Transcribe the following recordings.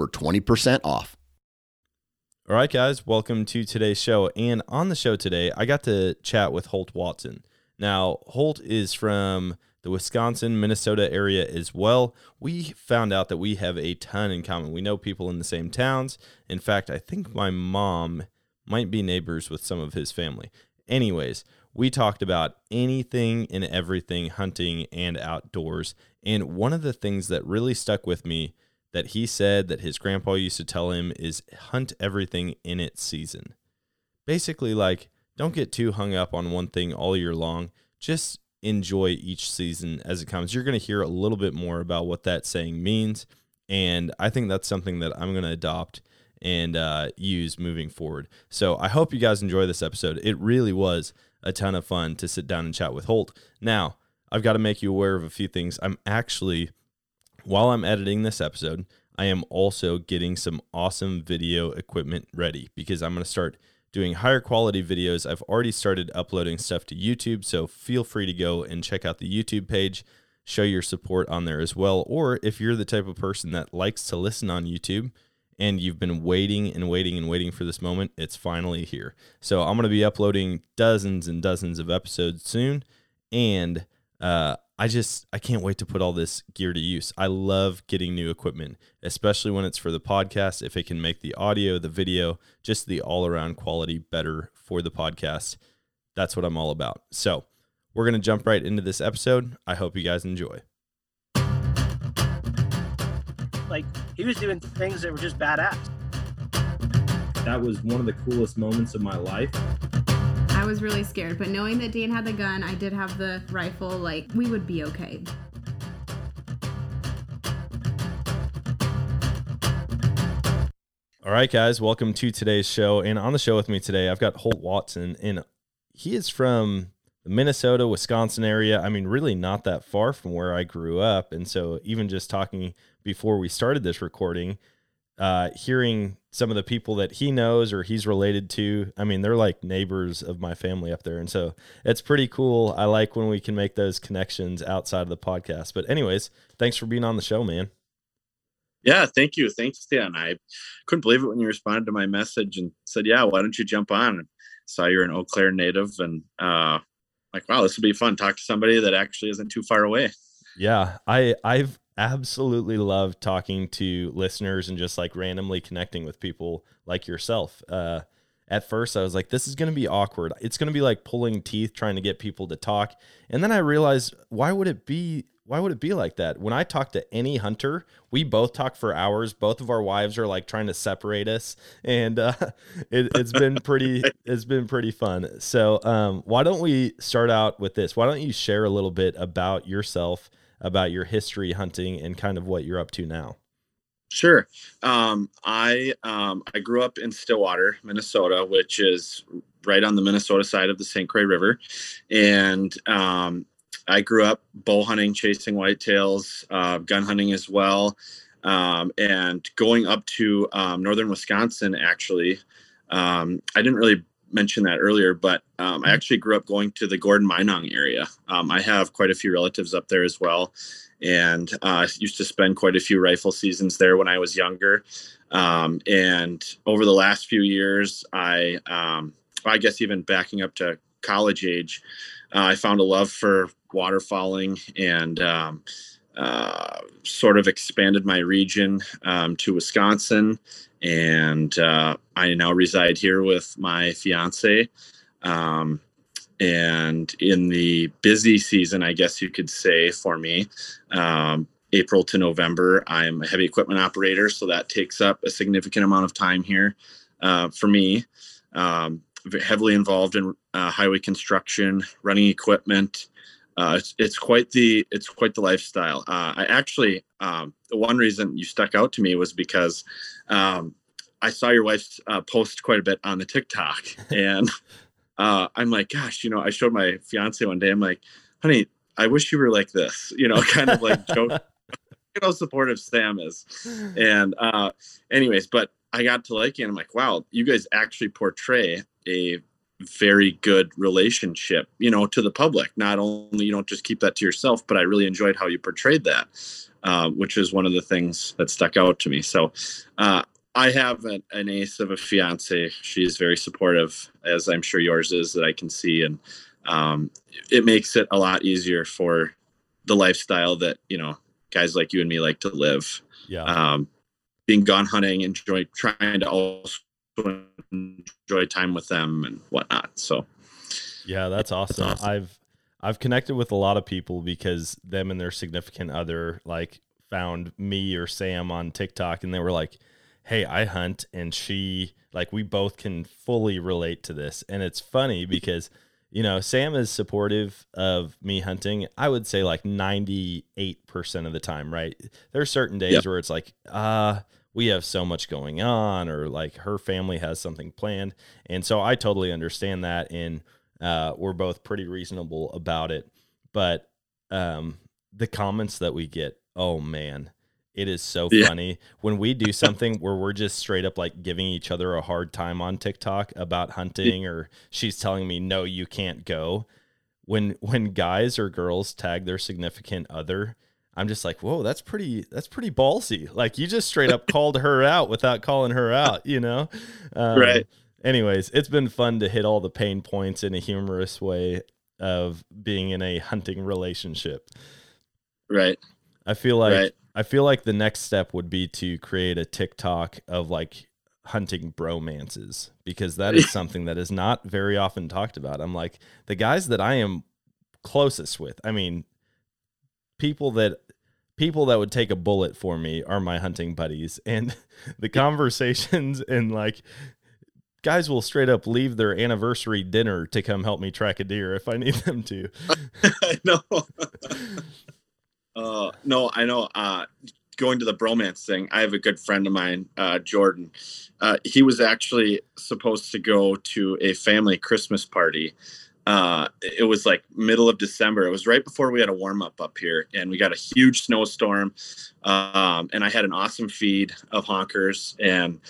for 20% off. All right, guys, welcome to today's show. And on the show today, I got to chat with Holt Watson. Now, Holt is from the Wisconsin, Minnesota area as well. We found out that we have a ton in common. We know people in the same towns. In fact, I think my mom might be neighbors with some of his family. Anyways, we talked about anything and everything hunting and outdoors. And one of the things that really stuck with me that he said that his grandpa used to tell him is hunt everything in its season. Basically, like, don't get too hung up on one thing all year long. Just enjoy each season as it comes. You're going to hear a little bit more about what that saying means. And I think that's something that I'm going to adopt and uh, use moving forward. So I hope you guys enjoy this episode. It really was a ton of fun to sit down and chat with Holt. Now, I've got to make you aware of a few things. I'm actually while I'm editing this episode, I am also getting some awesome video equipment ready because I'm going to start doing higher quality videos. I've already started uploading stuff to YouTube, so feel free to go and check out the YouTube page, show your support on there as well. Or if you're the type of person that likes to listen on YouTube and you've been waiting and waiting and waiting for this moment, it's finally here. So I'm going to be uploading dozens and dozens of episodes soon. And uh, I just I can't wait to put all this gear to use. I love getting new equipment, especially when it's for the podcast. If it can make the audio, the video, just the all around quality better for the podcast, that's what I'm all about. So we're gonna jump right into this episode. I hope you guys enjoy. Like he was doing things that were just badass. That was one of the coolest moments of my life I was really scared, but knowing that Dan had the gun, I did have the rifle, like, we would be okay. All right, guys, welcome to today's show. And on the show with me today, I've got Holt Watson, and he is from the Minnesota, Wisconsin area. I mean, really not that far from where I grew up. And so, even just talking before we started this recording, uh, hearing some of the people that he knows or he's related to. I mean, they're like neighbors of my family up there. And so it's pretty cool. I like when we can make those connections outside of the podcast. But, anyways, thanks for being on the show, man. Yeah, thank you. Thanks, Dan. I couldn't believe it when you responded to my message and said, Yeah, why don't you jump on? saw you're an Eau Claire native and uh like, wow, this would be fun. Talk to somebody that actually isn't too far away. Yeah. I I've absolutely love talking to listeners and just like randomly connecting with people like yourself. Uh, at first, I was like, this is going to be awkward. It's going to be like pulling teeth trying to get people to talk. And then I realized, why would it be? Why would it be like that? When I talk to any hunter, we both talk for hours. Both of our wives are like trying to separate us, and uh, it, has been pretty. It's been pretty fun. So, um, why don't we start out with this? Why don't you share a little bit about yourself? About your history hunting and kind of what you're up to now. Sure. Um, I um, I grew up in Stillwater, Minnesota, which is right on the Minnesota side of the St. Croix River, and um, I grew up bow hunting, chasing whitetails, uh, gun hunting as well, um, and going up to um, northern Wisconsin. Actually, um, I didn't really mention that earlier, but um, I mm-hmm. actually grew up going to the Gordon Minong area. Um, I have quite a few relatives up there as well, and uh, I used to spend quite a few rifle seasons there when I was younger. Um, and over the last few years, I, um, I guess even backing up to college age, uh, I found a love for waterfowling and um, uh, sort of expanded my region um, to Wisconsin and uh, I now reside here with my fiance. Um, and in the busy season, I guess you could say for me, um, April to November, I'm a heavy equipment operator, so that takes up a significant amount of time here uh, for me. Um, heavily involved in uh, highway construction, running equipment. Uh, it's, it's, quite the it's quite the lifestyle. Uh, I actually um, the one reason you stuck out to me was because um, I saw your wife's uh, post quite a bit on the TikTok, and uh, I'm like, gosh, you know, I showed my fiance one day. I'm like, honey, I wish you were like this, you know, kind of like joke, you know, supportive Sam is. And uh, anyways, but I got to like it. And I'm like, wow, you guys actually portray a very good relationship, you know, to the public. Not only you don't just keep that to yourself, but I really enjoyed how you portrayed that, uh, which is one of the things that stuck out to me. So uh, I have an, an, ace of a fiance. She's very supportive, as I'm sure yours is, that I can see, and um, it makes it a lot easier for the lifestyle that you know guys like you and me like to live. Yeah. Um, being gone hunting, enjoy trying to also enjoy time with them and whatnot. So, yeah, that's awesome. awesome. I've I've connected with a lot of people because them and their significant other like found me or Sam on TikTok and they were like, "Hey, I hunt," and she like we both can fully relate to this, and it's funny because. You know, Sam is supportive of me hunting. I would say like 98% of the time, right? There are certain days yep. where it's like, uh, we have so much going on or like her family has something planned. And so i totally understand that and uh, we're both pretty reasonable about it. But um, the comments that we get oh man it is so yeah. funny. When we do something where we're just straight up like giving each other a hard time on tiktok about hunting or she's telling me no you can't go. When when guys or girls tag their significant other I'm just like, whoa, that's pretty, that's pretty ballsy. Like you just straight up called her out without calling her out, you know? Um, right. Anyways, it's been fun to hit all the pain points in a humorous way of being in a hunting relationship. Right. I feel like right. I feel like the next step would be to create a TikTok of like hunting bromances because that is something that is not very often talked about. I'm like the guys that I am closest with. I mean, people that people that would take a bullet for me are my hunting buddies and the conversations and like guys will straight up leave their anniversary dinner to come help me track a deer if I need them to. no uh, no, I know. Uh, going to the bromance thing, I have a good friend of mine, uh, Jordan. Uh, he was actually supposed to go to a family Christmas party uh, it was like middle of December. It was right before we had a warm up up here, and we got a huge snowstorm. Um, and I had an awesome feed of honkers, and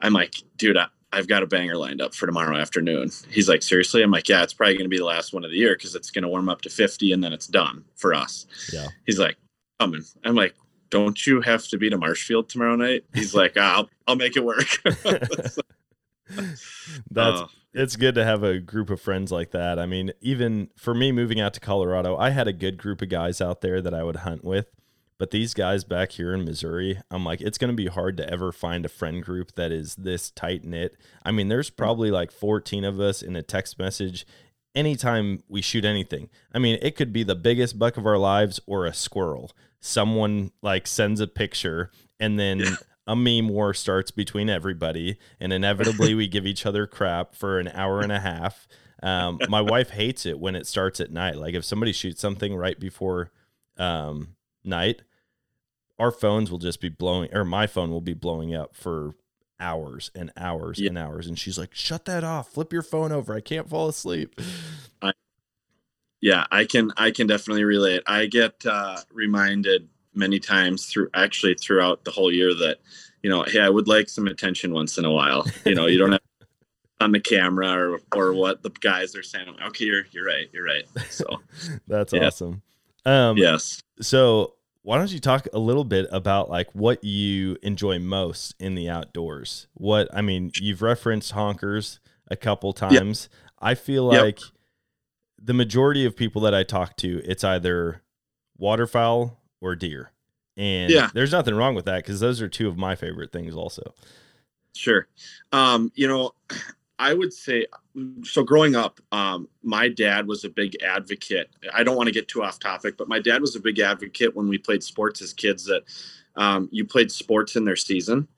I'm like, dude, I, I've got a banger lined up for tomorrow afternoon. He's like, seriously? I'm like, yeah, it's probably going to be the last one of the year because it's going to warm up to 50 and then it's done for us. Yeah. He's like, coming. I'm like, don't you have to be to Marshfield tomorrow night? He's like, I'll, I'll make it work. That's uh, it's good to have a group of friends like that. I mean, even for me moving out to Colorado, I had a good group of guys out there that I would hunt with. But these guys back here in Missouri, I'm like, it's going to be hard to ever find a friend group that is this tight knit. I mean, there's mm. probably like 14 of us in a text message anytime we shoot anything. I mean, it could be the biggest buck of our lives or a squirrel. Someone like sends a picture and then yeah a meme war starts between everybody, and inevitably we give each other crap for an hour and a half. Um, my wife hates it when it starts at night. Like if somebody shoots something right before um, night, our phones will just be blowing, or my phone will be blowing up for hours and hours yeah. and hours. And she's like, "Shut that off! Flip your phone over. I can't fall asleep." I, yeah, I can. I can definitely relate. I get uh, reminded many times through actually throughout the whole year that you know hey i would like some attention once in a while. You know you don't have on the camera or or what the guys are saying. Okay you're you're right you're right. So that's yeah. awesome. Um yes. so why don't you talk a little bit about like what you enjoy most in the outdoors? What i mean you've referenced honkers a couple times. Yep. i feel like yep. the majority of people that i talk to it's either waterfowl or deer. And yeah. there's nothing wrong with that because those are two of my favorite things also. Sure. Um, you know, I would say so growing up, um, my dad was a big advocate. I don't want to get too off topic, but my dad was a big advocate when we played sports as kids that um, you played sports in their season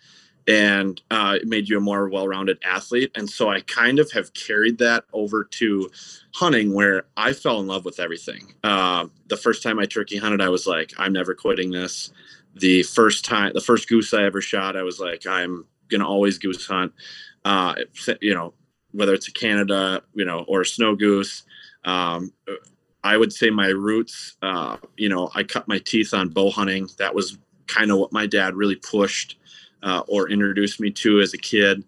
and uh, it made you a more well-rounded athlete and so i kind of have carried that over to hunting where i fell in love with everything uh, the first time i turkey hunted i was like i'm never quitting this the first time the first goose i ever shot i was like i'm gonna always goose hunt. Uh, you know, whether it's a Canada, you know, or a snow goose. Um, I would say my roots, uh, you know, I cut my teeth on bow hunting. That was kind of what my dad really pushed uh, or introduced me to as a kid.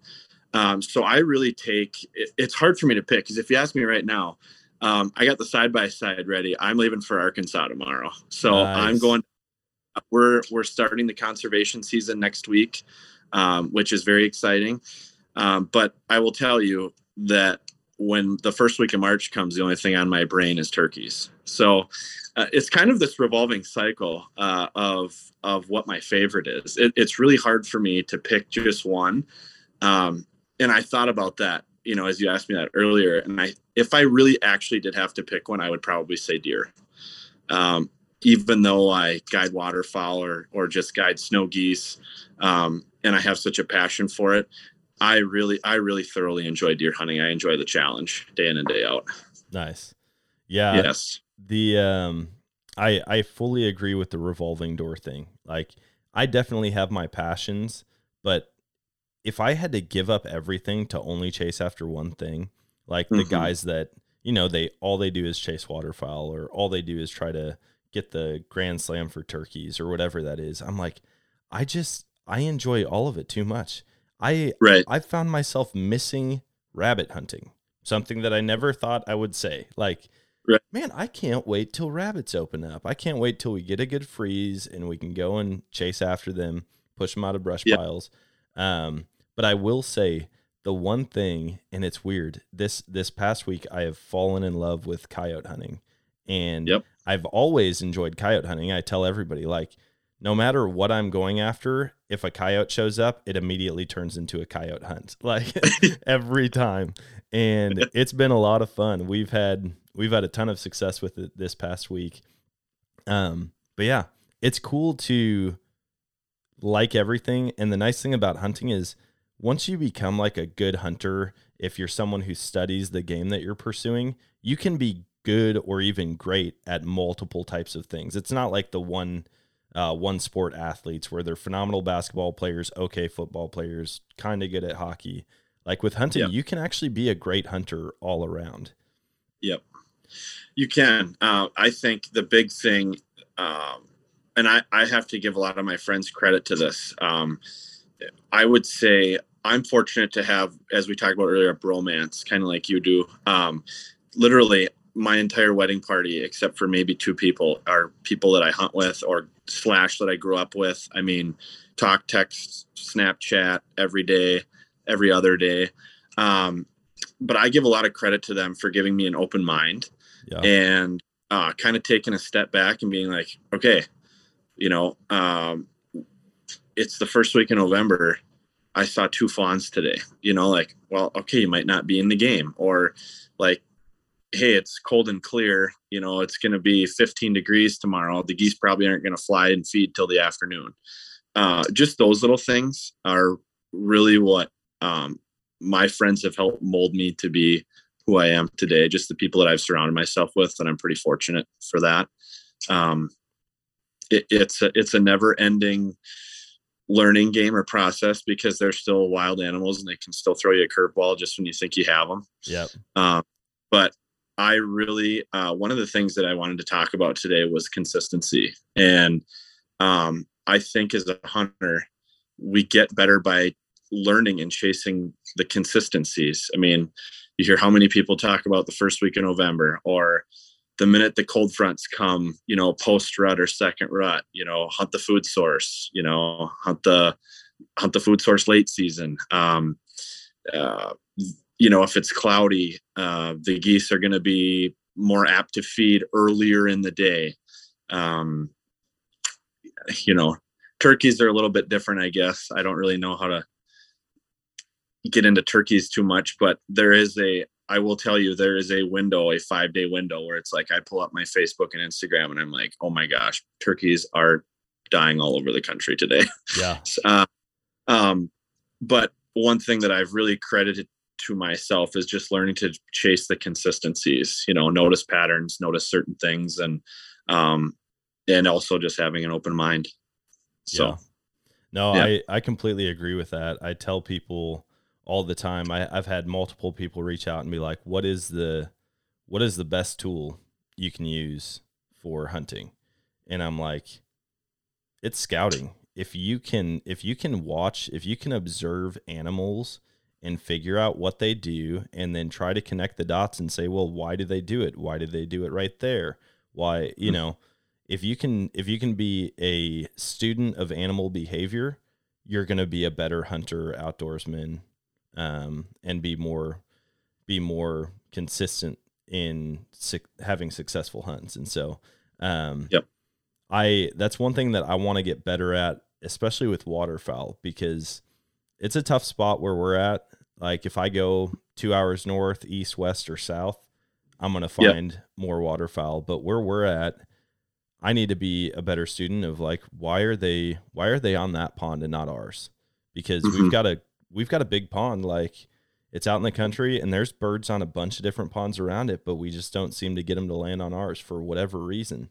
Um, so I really take it, it's hard for me to pick because if you ask me right now, um, I got the side by side ready. I'm leaving for Arkansas tomorrow, so nice. I'm going. We're we're starting the conservation season next week, um, which is very exciting. Um, but I will tell you that when the first week of March comes, the only thing on my brain is turkeys. So uh, it's kind of this revolving cycle uh, of of what my favorite is. It, it's really hard for me to pick just one. Um, and I thought about that, you know, as you asked me that earlier. And I, if I really actually did have to pick one, I would probably say deer. Um, even though I guide waterfowl or or just guide snow geese, um, and I have such a passion for it, I really, I really thoroughly enjoy deer hunting. I enjoy the challenge day in and day out. Nice. Yeah. Yes. The um, I I fully agree with the revolving door thing. Like, I definitely have my passions, but if I had to give up everything to only chase after one thing, like mm-hmm. the guys that you know they all they do is chase waterfowl or all they do is try to get the grand slam for turkeys or whatever that is. I'm like, I just I enjoy all of it too much. I right. I found myself missing rabbit hunting, something that I never thought I would say. Like, right. man, I can't wait till rabbits open up. I can't wait till we get a good freeze and we can go and chase after them, push them out of brush yep. piles. Um, but I will say the one thing, and it's weird. This this past week, I have fallen in love with coyote hunting, and yep. I've always enjoyed coyote hunting. I tell everybody like no matter what I'm going after, if a coyote shows up, it immediately turns into a coyote hunt. Like every time. And it's been a lot of fun. We've had we've had a ton of success with it this past week. Um, but yeah, it's cool to like everything. And the nice thing about hunting is once you become like a good hunter, if you're someone who studies the game that you're pursuing, you can be good or even great at multiple types of things. It's not like the one uh, one sport athletes where they're phenomenal basketball players, okay football players, kind of good at hockey. Like with hunting, yep. you can actually be a great hunter all around. Yep, you can. Uh, I think the big thing, um, and I, I have to give a lot of my friends credit to this. Um, I would say I'm fortunate to have, as we talked about earlier, a bromance, kind of like you do. Um, literally, my entire wedding party, except for maybe two people, are people that I hunt with or slash that I grew up with. I mean, talk, text, Snapchat every day, every other day. Um, but I give a lot of credit to them for giving me an open mind yeah. and uh, kind of taking a step back and being like, okay, you know, um, it's the first week in November. I saw two fawns today, you know, like, well, okay, you might not be in the game or like, hey, it's cold and clear. You know, it's going to be 15 degrees tomorrow. The geese probably aren't going to fly and feed till the afternoon. Uh, just those little things are really what um, my friends have helped mold me to be who I am today. Just the people that I've surrounded myself with, and I'm pretty fortunate for that. Um, it, it's a, it's a never ending learning game or process because they're still wild animals and they can still throw you a curveball just when you think you have them. Yeah. Um, but I really uh, one of the things that I wanted to talk about today was consistency, and um, I think as a hunter, we get better by learning and chasing the consistencies. I mean, you hear how many people talk about the first week of November or the minute the cold fronts come, you know, post rut or second rut, you know, hunt the food source, you know, hunt the hunt the food source late season. Um, uh, you know, if it's cloudy, uh, the geese are going to be more apt to feed earlier in the day. Um, you know, turkeys are a little bit different, I guess. I don't really know how to get into turkeys too much, but there is a, I will tell you, there is a window, a five day window where it's like I pull up my Facebook and Instagram and I'm like, oh my gosh, turkeys are dying all over the country today. Yeah. uh, um, but one thing that I've really credited to myself is just learning to chase the consistencies you know notice patterns notice certain things and um and also just having an open mind so yeah. No, Yeah. I, I completely agree with that. I tell people all the time. I, I've had multiple people reach out and be like, "What is the what is the best tool you can use for hunting?" And I'm like, "It's scouting. If you can if you can watch, if you can observe animals and figure out what they do and then try to connect the dots and say, "Well, why did they do it? Why did they do it right there? Why, you know, if you can if you can be a student of animal behavior you're going to be a better hunter outdoorsman um, and be more be more consistent in suc having successful hunts and so um, Yep. i that's one thing that i want to get better at especially with waterfowl because it's a tough spot where we're at like if i go two hours north east west or south i'm going to Yep. find more waterfowl but where we're at I need to be a better student of like why are they why are they on that pond and not ours? Because we've Mhm. got a we've got a big pond like it's out in the country and there's birds on a bunch of different ponds around it, but we just don't seem to get them to land on ours for whatever reason.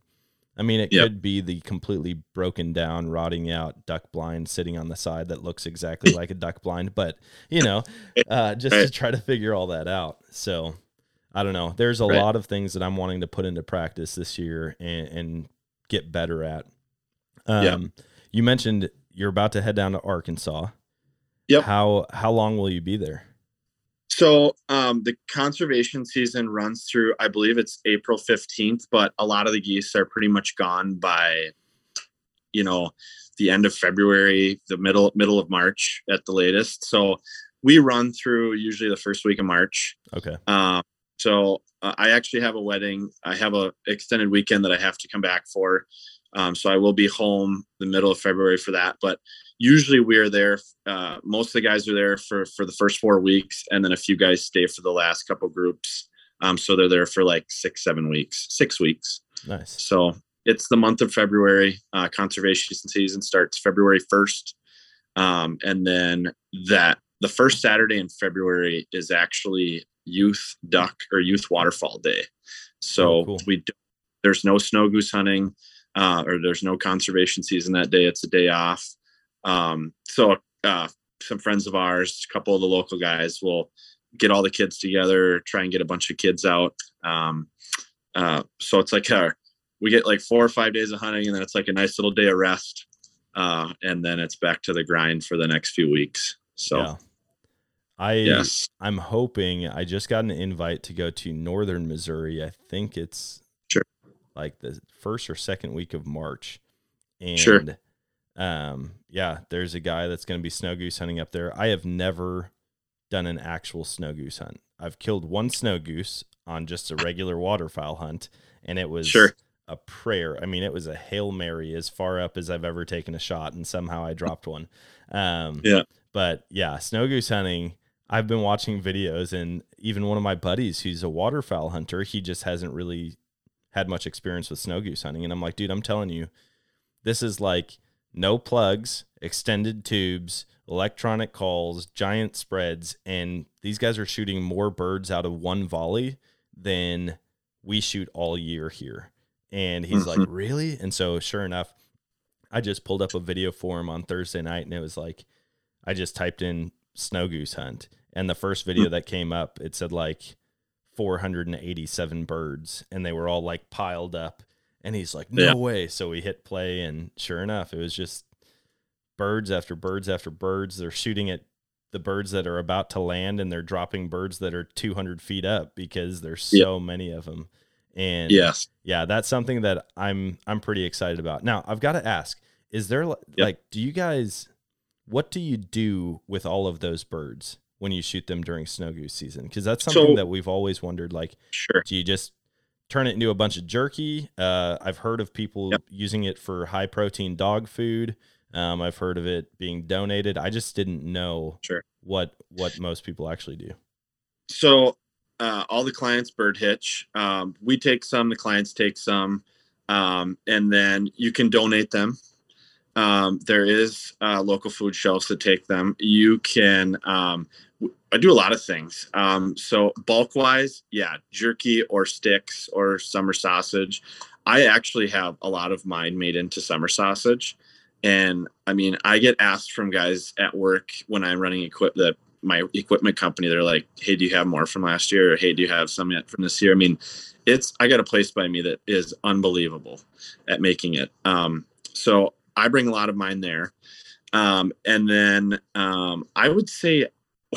I mean, it Yep. could be the completely broken down, rotting out duck blind sitting on the side that looks exactly like a duck blind, but you know, uh, just to try to figure all that out. So I don't know. There's a Right. lot of things that I'm wanting to put into practice this year and, and get better at. Um, Yeah. You mentioned you're about to head down to Arkansas. Yep. How how long will you be there? So um, the conservation season runs through, I believe it's April 15th, but a lot of the geese are pretty much gone by, you know, the end of February, the middle middle of March at the latest. So we run through usually the first week of March. Okay. Um, so uh, I actually have a wedding. I have a extended weekend that I have to come back for. Um, so I will be home the middle of February for that. But usually we're there. Uh, most of the guys are there for for the first four weeks, and then a few guys stay for the last couple groups. Um, so they're there for like six, seven weeks, six weeks. Nice. So it's the month of February. Uh, conservation season starts February 1st. Um, and then that the first Saturday in February is actually youth duck or youth waterfowl day. So Oh, cool. we do, there's no snow goose hunting uh, or there's no conservation season that day. It's a day off. Um, so uh, some friends of ours, a couple of the local guys will get all the kids together, try and get a bunch of kids out. Um, uh, so it's like a, we get like four or five days of hunting and then it's like a nice little day of rest. Uh, and then it's back to the grind for the next few weeks. So yeah. I yes, I'm hoping I just got an invite to go to northern Missouri. I think it's Sure. like the first or second week of March. And Sure. Um yeah, there's a guy that's going to be snow goose hunting up there. I have never done an actual snow goose hunt. I've killed one snow goose on just a regular waterfowl hunt and it was Sure. a prayer. I mean, it was a Hail Mary as far up as I've ever taken a shot and somehow I dropped one. Um Yeah. but yeah, snow goose hunting. I've been watching videos, and even one of my buddies who's a waterfowl hunter, he just hasn't really had much experience with snow goose hunting. And I'm like, dude, I'm telling you, this is like no plugs, extended tubes, electronic calls, giant spreads, and these guys are shooting more birds out of one volley than we shoot all year here. And he's like, mm-hmm. really? And so, sure enough, I just pulled up a video for him on Thursday night, and it was like, I just typed in snow goose hunt, and the first video mm. that came up, it said like 487 birds, and they were all like piled up. And he's like, no Yeah. way. So we hit play, and sure enough, it was just birds after birds after birds. They're shooting at the birds that are about to land, and they're dropping birds that are 200 feet up because there's so many of them. And yes. yeah, that's something that I'm I'm pretty excited about. Now, I've got to ask, is there li- Yep. like do you guys what do you do with all of those birds when you shoot them during snow goose season? Cuz that's something So- that we've always wondered like Sure. do you just turn it into a bunch of jerky? Uh, I've heard of people Yep. using it for high protein dog food. Um, I've heard of it being donated. I just didn't know Sure. what what most people actually do. So uh, all the clients bird hitch. Um, we take some, the clients take some, um, and then you can donate them. Um, there is uh, local food shelves that take them. You can. I do a lot of things. Um, so bulk wise, yeah, jerky or sticks or summer sausage. I actually have a lot of mine made into summer sausage, And I mean, I get asked from guys at work when I'm running equip that my equipment company. They're like, "Hey, do you have more from last year?" Or "Hey, do you have some yet from this year?" I mean, it's I got a place by me that is unbelievable at making it. Um, so I bring a lot of mine there. Um, and then um, I would say,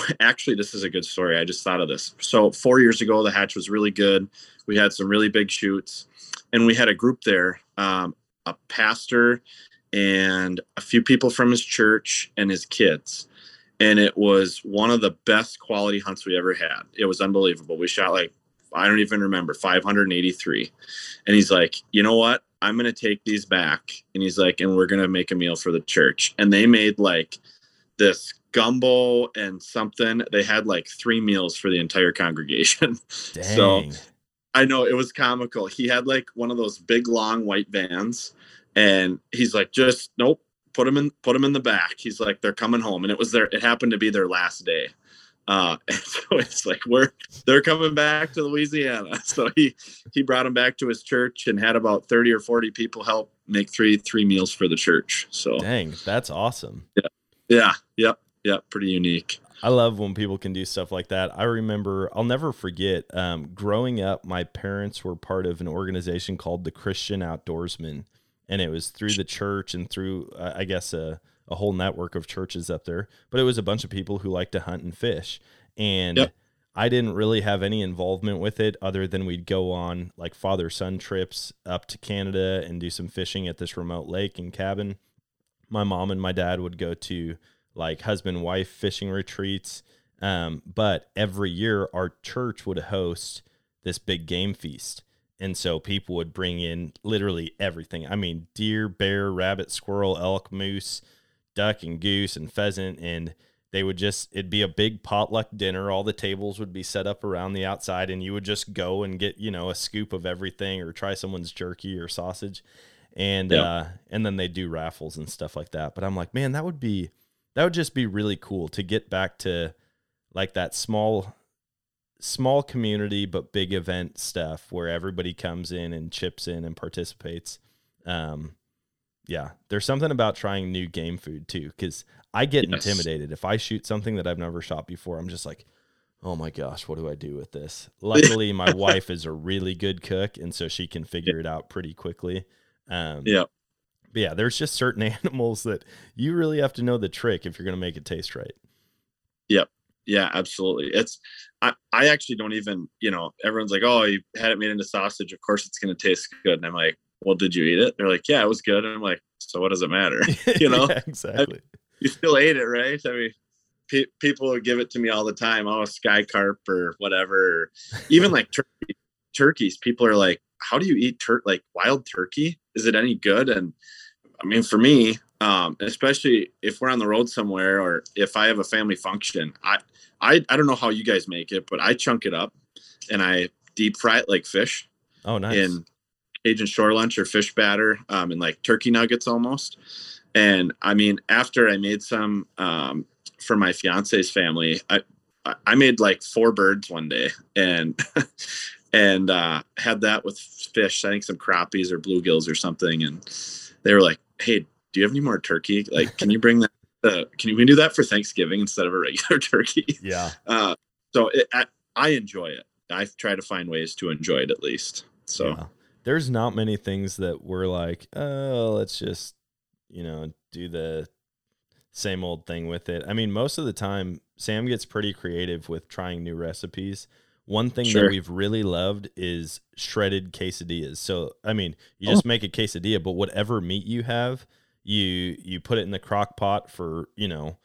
actually, this is a good story. I just thought of this. So four years ago, the hatch was really good. We had some really big shoots, and we had a group there, um, a pastor and a few people from his church and his kids. And it was one of the best quality hunts we ever had. It was unbelievable. We shot like I don't even remember 583. And he's like, you know what? I'm going to take these back. And he's like, and we're going to make a meal for the church. And they made like this gumbo and something. They had like three meals for the entire congregation. Dang. So I know it was comical. He had like one of those big long white vans and he's like, just nope, put them in, put them in the back. He's like, they're coming home. And it was their, it happened to be their last day. Uh, and so it's like we're they're coming back to Louisiana. So he he brought them back to his church and had about thirty or forty people help make three three meals for the church. So Dang, that's awesome. yeah, Yeah. yep, yep, pretty unique. I love when people can do stuff like that. I remember, I'll never forget, um, growing up, my parents were part of an organization called the Christian Outdoorsmen. And it was through the church and through, uh, I guess, a, a whole network of churches up there. But it was a bunch of people who like to hunt and fish. And Yep. I didn't really have any involvement with it other than we'd go on like father son trips up to Canada and do some fishing at this remote lake and cabin. My mom and my dad would go to like husband wife fishing retreats. Um, but every year our church would host this big game feast. And so people would bring in literally everything. I mean, deer, bear, rabbit, squirrel, elk, moose, duck, and goose, and pheasant. And they would just, it'd be a big potluck dinner. All the tables would be set up around the outside, and you would just go and get, you know, a scoop of everything or try someone's jerky or sausage. And, Yeah. uh, and then they do raffles and stuff like that. But I'm like, man, that would be, that would just be really cool to get back to like that small small community but big event stuff where everybody comes in and chips in and participates um yeah there's something about trying new game food too because i get Yes. intimidated if i shoot something that i've never shot before i'm just like oh my gosh what do i do with this luckily my wife is a really good cook and so she can figure it out pretty quickly um Yeah. But yeah, there's just certain animals that you really have to know the trick if you're going to make it taste right. Yep. Yeah, absolutely. It's I, I actually don't even, you know, everyone's like, Oh, you had it made into sausage, of course it's gonna taste good. And I'm like, Well, did you eat it? They're like, Yeah, it was good. And I'm like, So what does it matter? You know? Yeah, exactly. you still ate it, right? I mean, pe- people give it to me all the time. Oh, sky carp or whatever. Even like turkey, turkeys. People are like, "How do you eat tur- like wild turkey? Is it any good?" And I mean, for me, um, especially if we're on the road somewhere or if I have a family function, I, I, I don't know how you guys make it, but I chunk it up and I deep fry it like fish Oh, nice. in Cajun shore lunch or fish batter, um, and like turkey nuggets almost. And I mean, after I made some um, for my fiance's family, I I- I made like four birds one day, and and uh, had that with fish. I think some crappies or bluegills or something, and they were like, "Hey, do you have any more turkey? Like, can you bring that? Uh, can you we do that for Thanksgiving instead of a regular turkey?" yeah. Uh, so it, I, I enjoy it. I try to find ways to enjoy it at least. So yeah. There's not many things that we're like, oh, let's just, you know, do the same old thing with it. I mean, most of the time, Sam gets pretty creative with trying new recipes. One thing Sure. that we've really loved is shredded quesadillas. So, I mean, you Oh. just make a quesadilla, but whatever meat you have, you you put it in the crock pot for, you know,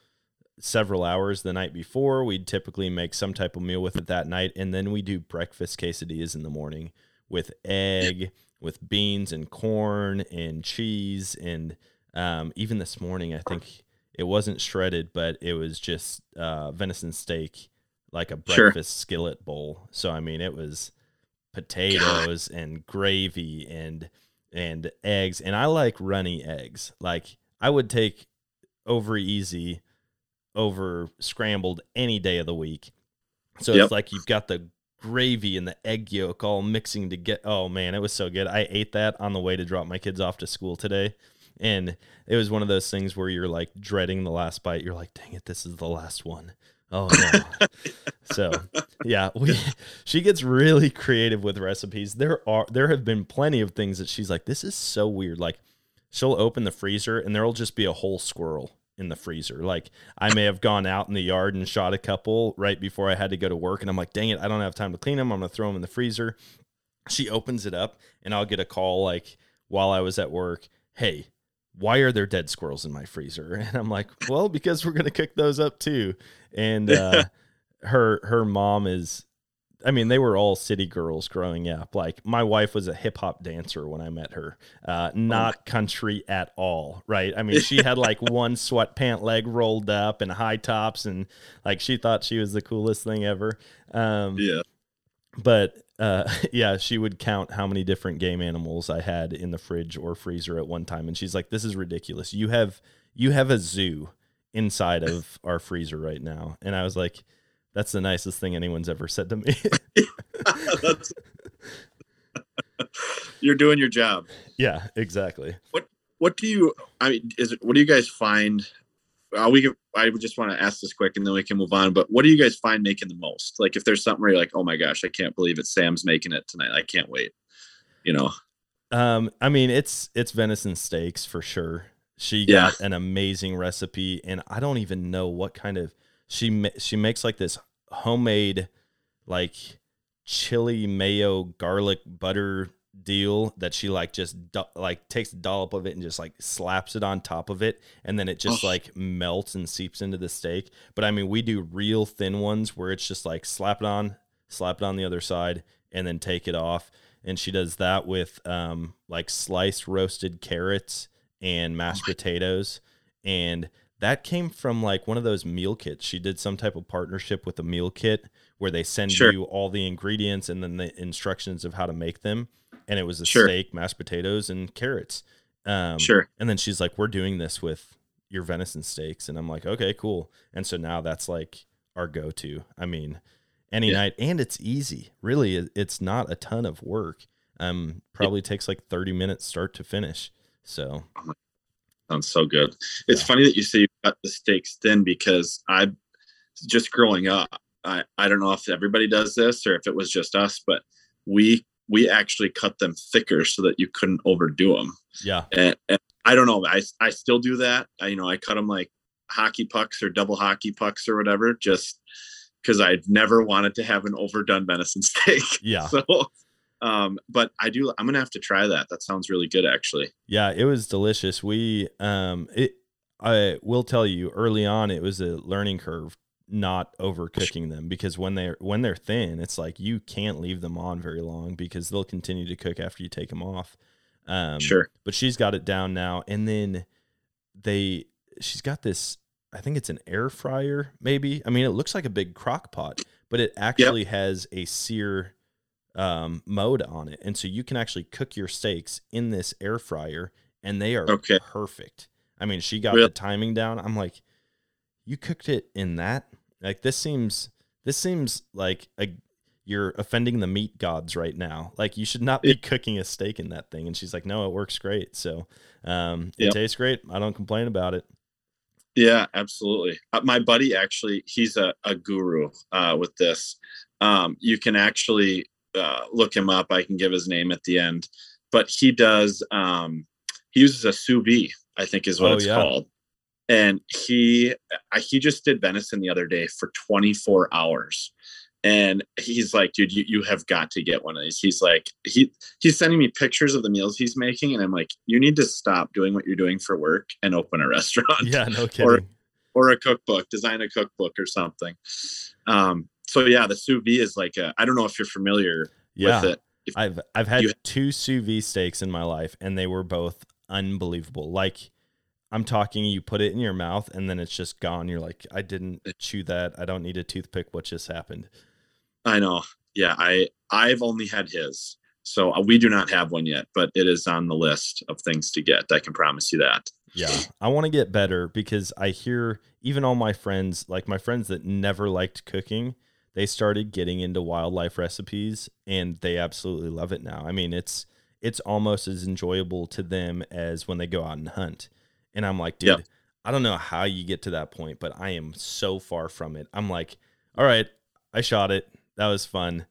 several hours the night before. We'd typically make some type of meal with it that night, and then we do breakfast quesadillas in the morning with egg, with beans and corn and cheese, and um, even this morning I think it wasn't shredded, but it was just uh, venison steak, like a Sure. breakfast skillet bowl. So I mean, it was potatoes and gravy and and eggs, and I like runny eggs. Like I would take over easy over scrambled any day of the week. So Yep. it's like you've got the gravy and the egg yolk all mixing to get. Oh man, it was so good. I ate that on the way to drop my kids off to school today, And it was one of those things where you're like dreading the last bite. You're like, dang it, this is the last one. Oh no. so yeah, we she gets really creative with recipes. There are there have been plenty of things that she's like, this is so weird. Like she'll open the freezer and there'll just be a whole squirrel in the freezer. Like I may have gone out in the yard and shot a couple right before I had to go to work, and I'm like, dang it, I don't have time to clean them. I'm gonna throw them in the freezer. She opens it up, and I'll get a call like while I was at work. Hey, why are there dead squirrels in my freezer? And I'm like, well, because we're gonna cook those up too. And uh, her her mom is I mean, they were all city girls growing up. Like my wife was a hip hop dancer when I met her, uh, not country at all, right? I mean, she had like one sweatpant leg rolled up and high tops, and like she thought she was the coolest thing ever. Um, Yeah. But uh, yeah, she would count how many different game animals I had in the fridge or freezer at one time, and she's like, "This is ridiculous. You have you have a zoo inside of our freezer right now," and I was like. That's the nicest thing anyone's ever said to me. You're doing your job. yeah, exactly. What What do you? I mean, is it? What do you guys find? Uh, we can. I would just want to ask this quick, and then we can move on. But what do you guys find making the most? Like, if there's something where you're like, "Oh my gosh, I can't believe it! Sam's making it tonight. I can't wait." You know. Um, I mean, it's it's venison steaks for sure. She Yeah. got an amazing recipe, and I don't even know what kind of she she makes like this homemade like chili mayo garlic butter deal that she like just do- like takes a dollop of it and just like slaps it on top of it and then it just Oh. like melts and seeps into the steak. But i mean we do real thin ones where it's just like slap it on slap it on the other side and then take it off. And she does that with um like sliced roasted carrots and mashed potatoes. And that came from like one of those meal kits. She did some type of partnership with a meal kit where they send Sure. you all the ingredients and then the instructions of how to make them and it was a Sure. steak mashed potatoes and carrots um Sure. and then she's like we're doing this with your venison steaks and i'm like okay cool and so now that's like our go-to i mean any Yeah. night and it's easy really it's not a ton of work um probably takes like 30 minutes start to finish so Sounds so good. It's Yeah. funny that you say you got the steaks thin because I just growing up, I, I don't know if everybody does this or if it was just us, but we we actually cut them thicker so that you couldn't overdo them. yeah And, and I don't know, I I still do that. I, you know, I cut them like hockey pucks or double hockey pucks or whatever, just because I've never wanted to have an overdone venison steak. yeah So, um, but I do. I'm gonna have to try that. That sounds really good, actually. Yeah, it was delicious. We um it I will tell you early on it was a learning curve not overcooking them because when they're when they're thin, it's like you can't leave them on very long because they'll continue to cook after you take them off. Um Sure. but she's got it down now and then they she's got this I think it's an air fryer maybe. I mean, it looks like a big crock pot, but it actually has a sear um, mode on it. And so you can actually cook your steaks in this air fryer and they are Okay. perfect. I mean, she got Really? the timing down. I'm like, you cooked it in that? Like this seems this seems like a you're offending the meat gods right now. Like you should not be cooking a steak in that thing. And she's like, no, it works great. So um, it Yep. tastes great. I don't complain about it. Yeah, absolutely. Uh, my buddy actually, he's a, a guru uh, with this. Um, you can actually uh, look him up. I can give his name at the end, but he does. Um, he uses a sous vide, I think is what Oh, it's yeah. called. And he I, he just did venison the other day for 24 hours. And he's like, dude, you, you have got to get one of these. He's like, he he's sending me pictures of the meals he's making, and I'm like, you need to stop doing what you're doing for work and open a restaurant Yeah, no kidding. or a cookbook, design a cookbook or something. Um, so yeah, the sous vide is like a, I don't know if you're familiar yeah. with it. If, I've I've had You- two sous vide steaks in my life, and they were both unbelievable. Like I'm talking, you put it in your mouth, and then it's just gone. You're like, I didn't chew that. I don't need a toothpick. What just happened? I know. Yeah, I I've only had his, so uh, we do not have one yet, but it is on the list of things to get. I can promise you that. Yeah, I want to get better because I hear even all my friends, like my friends that never liked cooking, they started getting into wildlife recipes, and they absolutely love it now. I mean, it's it's almost as enjoyable to them as when they go out and hunt. And I'm like, dude. I don't know how you get to that point, but I am so far from it. I'm like, all right, I shot it. That was fun.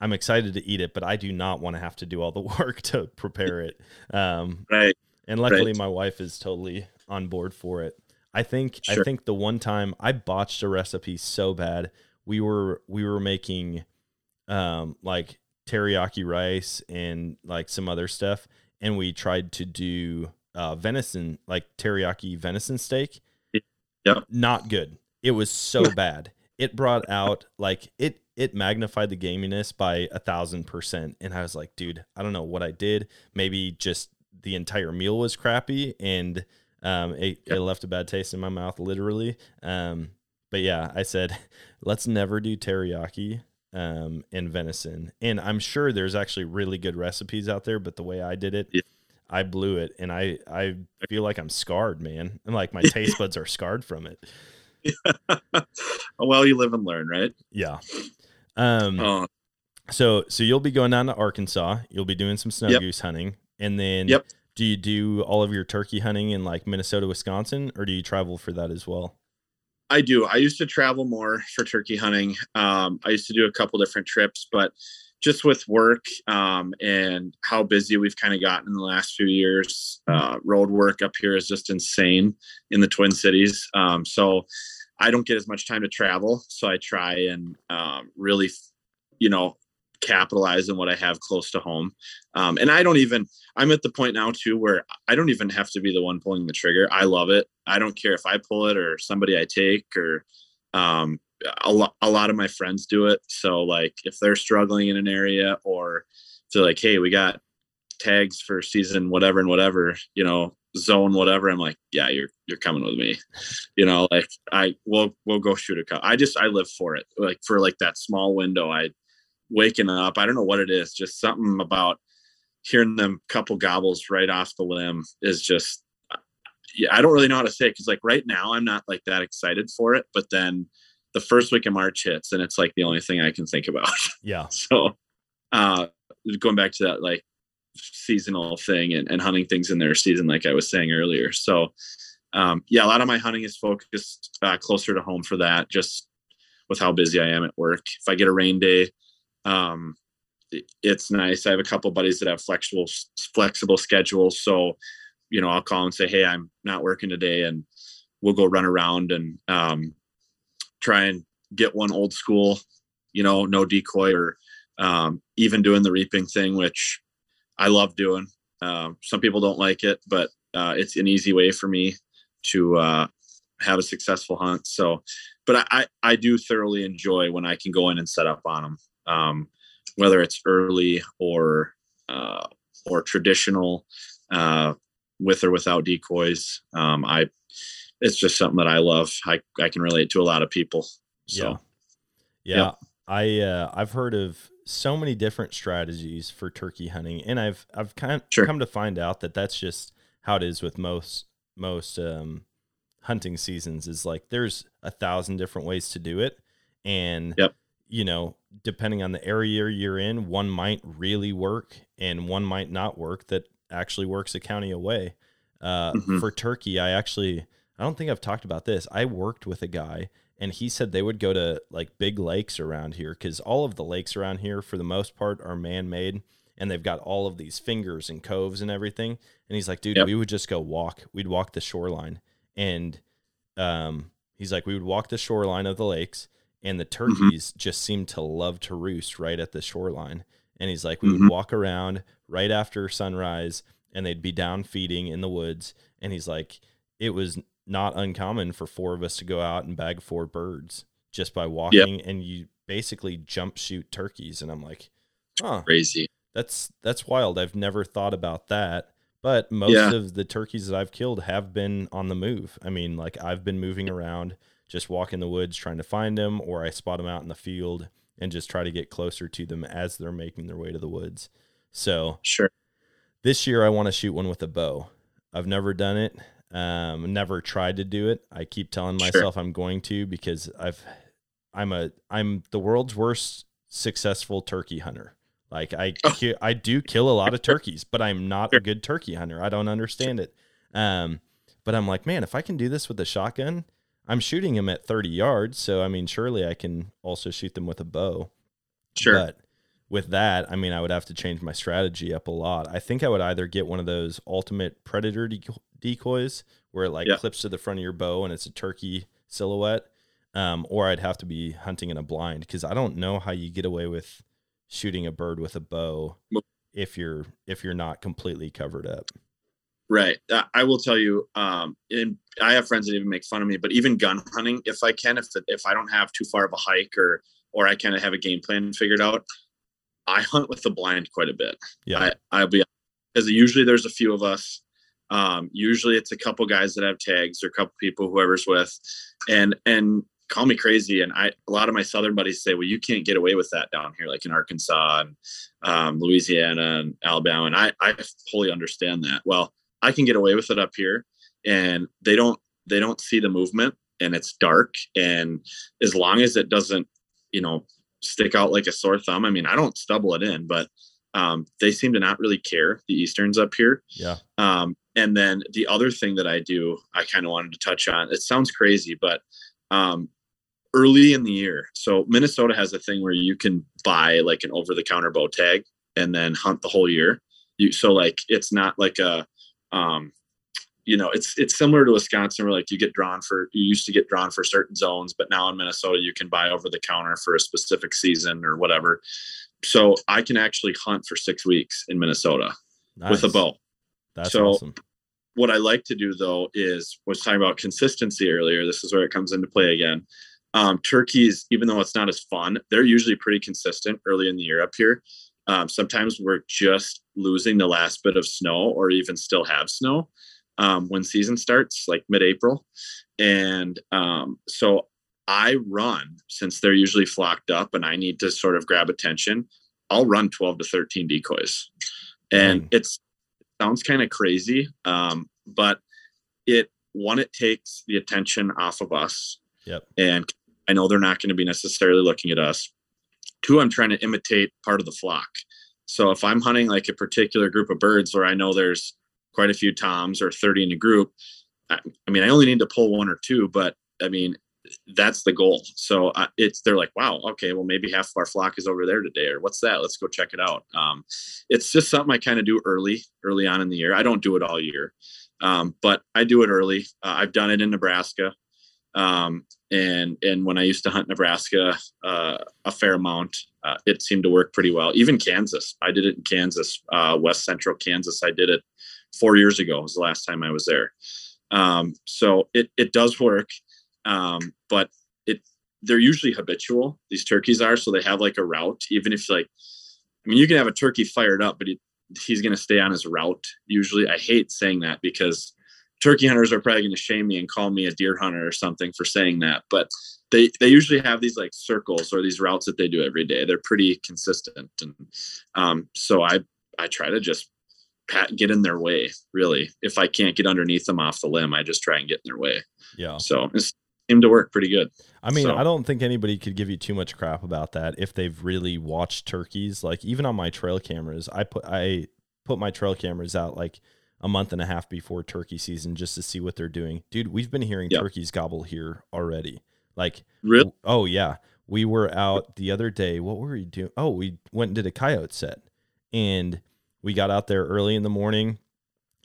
I'm excited to eat it, but I do not want to have to do all the work to prepare it. Um, Right. and luckily, Right. my wife is totally on board for it. I think sure. I think the one time I botched a recipe so bad, we were we were making um like teriyaki rice and like some other stuff, and we tried to do uh venison like teriyaki venison steak. Yep. Not good. It was so bad. It brought out like it it magnified the gaminess by a thousand percent. And I was like, dude, I don't know what I did. Maybe just the entire meal was crappy and um it, it left a bad taste in my mouth literally. Um but yeah, I said, let's never do teriyaki um and venison. And I'm sure there's actually really good recipes out there, but the way I did it, Yeah. I blew it and I I feel like I'm scarred, man. And like my taste buds are scarred from it. well, you live and learn, right? Yeah. Um Oh, so so you'll be going down to Arkansas. You'll be doing some snow Yep. goose hunting. And then Yep. do you do all of your turkey hunting in like Minnesota, Wisconsin, or do you travel for that as well? I do. I used to travel more for turkey hunting. Um, I used to do a couple different trips, but just with work um, and how busy we've kind of gotten in the last few years, uh, road work up here is just insane in the Twin Cities. Um, so I don't get as much time to travel. So I try and um, really, you know, capitalize on what I have close to home. Um, and I don't even, I'm at the point now too where I don't even have to be the one pulling the trigger. I love it. I don't care if I pull it or somebody I take or um, a, lot a lot of my friends do it. So like if they're struggling in an area or they're like, hey, we got tags for season whatever and whatever, you know, zone whatever. I'm like, yeah, you're you're coming with me. You know, like I will we'll go shoot a cut. I just I live for it. Like for like that small window, I waking up. I don't know what it is, just something about hearing them couple gobbles right off the limb is just yeah, I don't really know how to say it because like right now I'm not like that excited for it, but then the first week of March hits and it's like the only thing I can think about. Yeah. so uh going back to that like seasonal thing and, and hunting things in their season, like I was saying earlier. So um yeah, a lot of my hunting is focused uh, closer to home for that, just with how busy I am at work. If I get a rain day, um it's nice. I have a couple buddies that have flexible flexible schedules. So, you know, I'll call and say, Hey, I'm not working today and we'll go run around and um try and get one old school, you know, no decoy or um, even doing the reaping thing, which I love doing. Um, some people don't like it, but uh, it's an easy way for me to uh, have a successful hunt. So, but I, I, do thoroughly enjoy when I can go in and set up on them, um, whether it's early or uh, or traditional, uh, with or without decoys. Um, I it's just something that I love. I, I can relate to a lot of people. So Yeah. Yeah. I uh, I've heard of so many different strategies for turkey hunting, and I've I've kind of Sure. come to find out that that's just how it is with most most um, hunting seasons. Is like there's a thousand different ways to do it, and Yep. you know depending on the area you're in, one might really work, and one might not work. That actually works a county away. Uh, Mhm. For turkey, I actually I don't think I've talked about this. I worked with a guy and he said they would go to like big lakes around here because all of the lakes around here for the most part are man-made and they've got all of these fingers and coves and everything and he's like dude Yep. we would just go walk we'd walk the shoreline and um he's like we would walk the shoreline of the lakes and the turkeys just seemed to love to roost right at the shoreline and he's like we would Mhm. walk around right after sunrise and they'd be down feeding in the woods and he's like it was not uncommon for four of us to go out and bag four birds just by walking and you basically jump shoot turkeys and i'm like huh crazy. that's that's wild i've never thought about that but most Yeah. of the turkeys that i've killed have been on the move i mean like i've been moving around just walk in the woods trying to find them or i spot them out in the field and just try to get closer to them as they're making their way to the woods so Sure. this year I want to shoot one with a bow. I've never done it. Um, never tried to do it. I keep telling Sure. myself I'm going to because I've I'm a I'm the world's worst successful turkey hunter. Like I ki- I do kill a lot of turkeys, but I'm not a good turkey hunter. I don't understand it. Um, but I'm like, man, if I can do this with a shotgun, I'm shooting them at 30 yards. So I mean, surely I can also shoot them with a bow. Sure. But with that, I mean, I would have to change my strategy up a lot. I think I would either get one of those ultimate predator deco- decoys where it like Yeah. clips to the front of your bow and it's a turkey silhouette, um, or I'd have to be hunting in a blind because I don't know how you get away with shooting a bird with a bow if you're if you're not completely covered up. Right. I will tell you, um, and I have friends that even make fun of me, but even gun hunting, if I can, if if I don't have too far of a hike or or I kind of have a game plan figured out, I hunt with the blind quite a bit. Yeah, I, I'll be because usually there's a few of us. Um, usually it's a couple guys that have tags or a couple people whoever's with, and and call me crazy. And I a lot of my southern buddies say, well, you can't get away with that down here, like in Arkansas and um, Louisiana and Alabama. And I I fully understand that. Well, I can get away with it up here, and they don't they don't see the movement, and it's dark, and as long as it doesn't, you know, stick out like a sore thumb. I mean, I don't stubble it in, but um, they seem to not really care the Easterns up here. yeah, Um, and then the other thing that I do, I kind of wanted to touch on. It sounds crazy, but um, early in the year, so Minnesota has a thing where you can buy like an over-the-counter bow tag and then hunt the whole year. You so like it's not like a um, you know, it's it's similar to Wisconsin where like you get drawn for you used to get drawn for certain zones, but now in Minnesota you can buy over the counter for a specific season or whatever. So I can actually hunt for six weeks in Minnesota with a bow. That's So- awesome. What I like to do though is was talking about consistency earlier. This is where it comes into play again. Um, turkeys, even though it's not as fun, they're usually pretty consistent early in the year up here. Um, sometimes we're just losing the last bit of snow or even still have snow um, when season starts, like mid April. And um, so I run since they're usually flocked up and I need to sort of grab attention. I'll run 12 to 13 decoys. And Dang. it's sounds kind of crazy. Um, but it one, it takes the attention off of us. Yep. And I know they're not going to be necessarily looking at us. Two, I'm trying to imitate part of the flock. So if I'm hunting like a particular group of birds where I know there's quite a few toms or 30 in a group, I, I mean, I only need to pull one or two, but I mean, that's the goal. So uh, it's they're like, wow, okay, well maybe half of our flock is over there today, or what's that? Let's go check it out. Um, it's just something I kind of do early, early on in the year. I don't do it all year, um, but I do it early. Uh, I've done it in Nebraska, um, and and when I used to hunt Nebraska uh, a fair amount, uh, it seemed to work pretty well. Even Kansas, I did it in Kansas, uh, West Central Kansas. I did it four years ago. Was the last time I was there. Um, so it it does work, um, but it they're usually habitual. These turkeys are, so they have like a route. Even if like, I mean, you can have a turkey fired up, but he, he's going to stay on his route. Usually, I hate saying that because turkey hunters are probably going to shame me and call me a deer hunter or something for saying that. But they they usually have these like circles or these routes that they do every day. They're pretty consistent, and um, so I I try to just pat get in their way. Really, if I can't get underneath them off the limb, I just try and get in their way. Yeah. So it seemed to work pretty good. I mean, So- I don't think anybody could give you too much crap about that if they've really watched turkeys. Like even on my trail cameras, I put I put my trail cameras out like a month and a half before turkey season just to see what they're doing. Dude, we've been hearing Yep. turkeys gobble here already. Like Really, Oh yeah, we were out the other day. What were we doing? Oh, we went and did a coyote set, and we got out there early in the morning.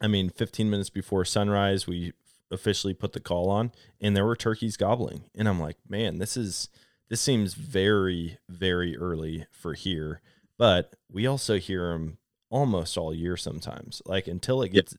I mean, 15 minutes before sunrise, we officially put the call on, and there were turkeys gobbling. And I'm like, man, this is this seems very very early for here, but we also hear them almost all year sometimes. Like until it gets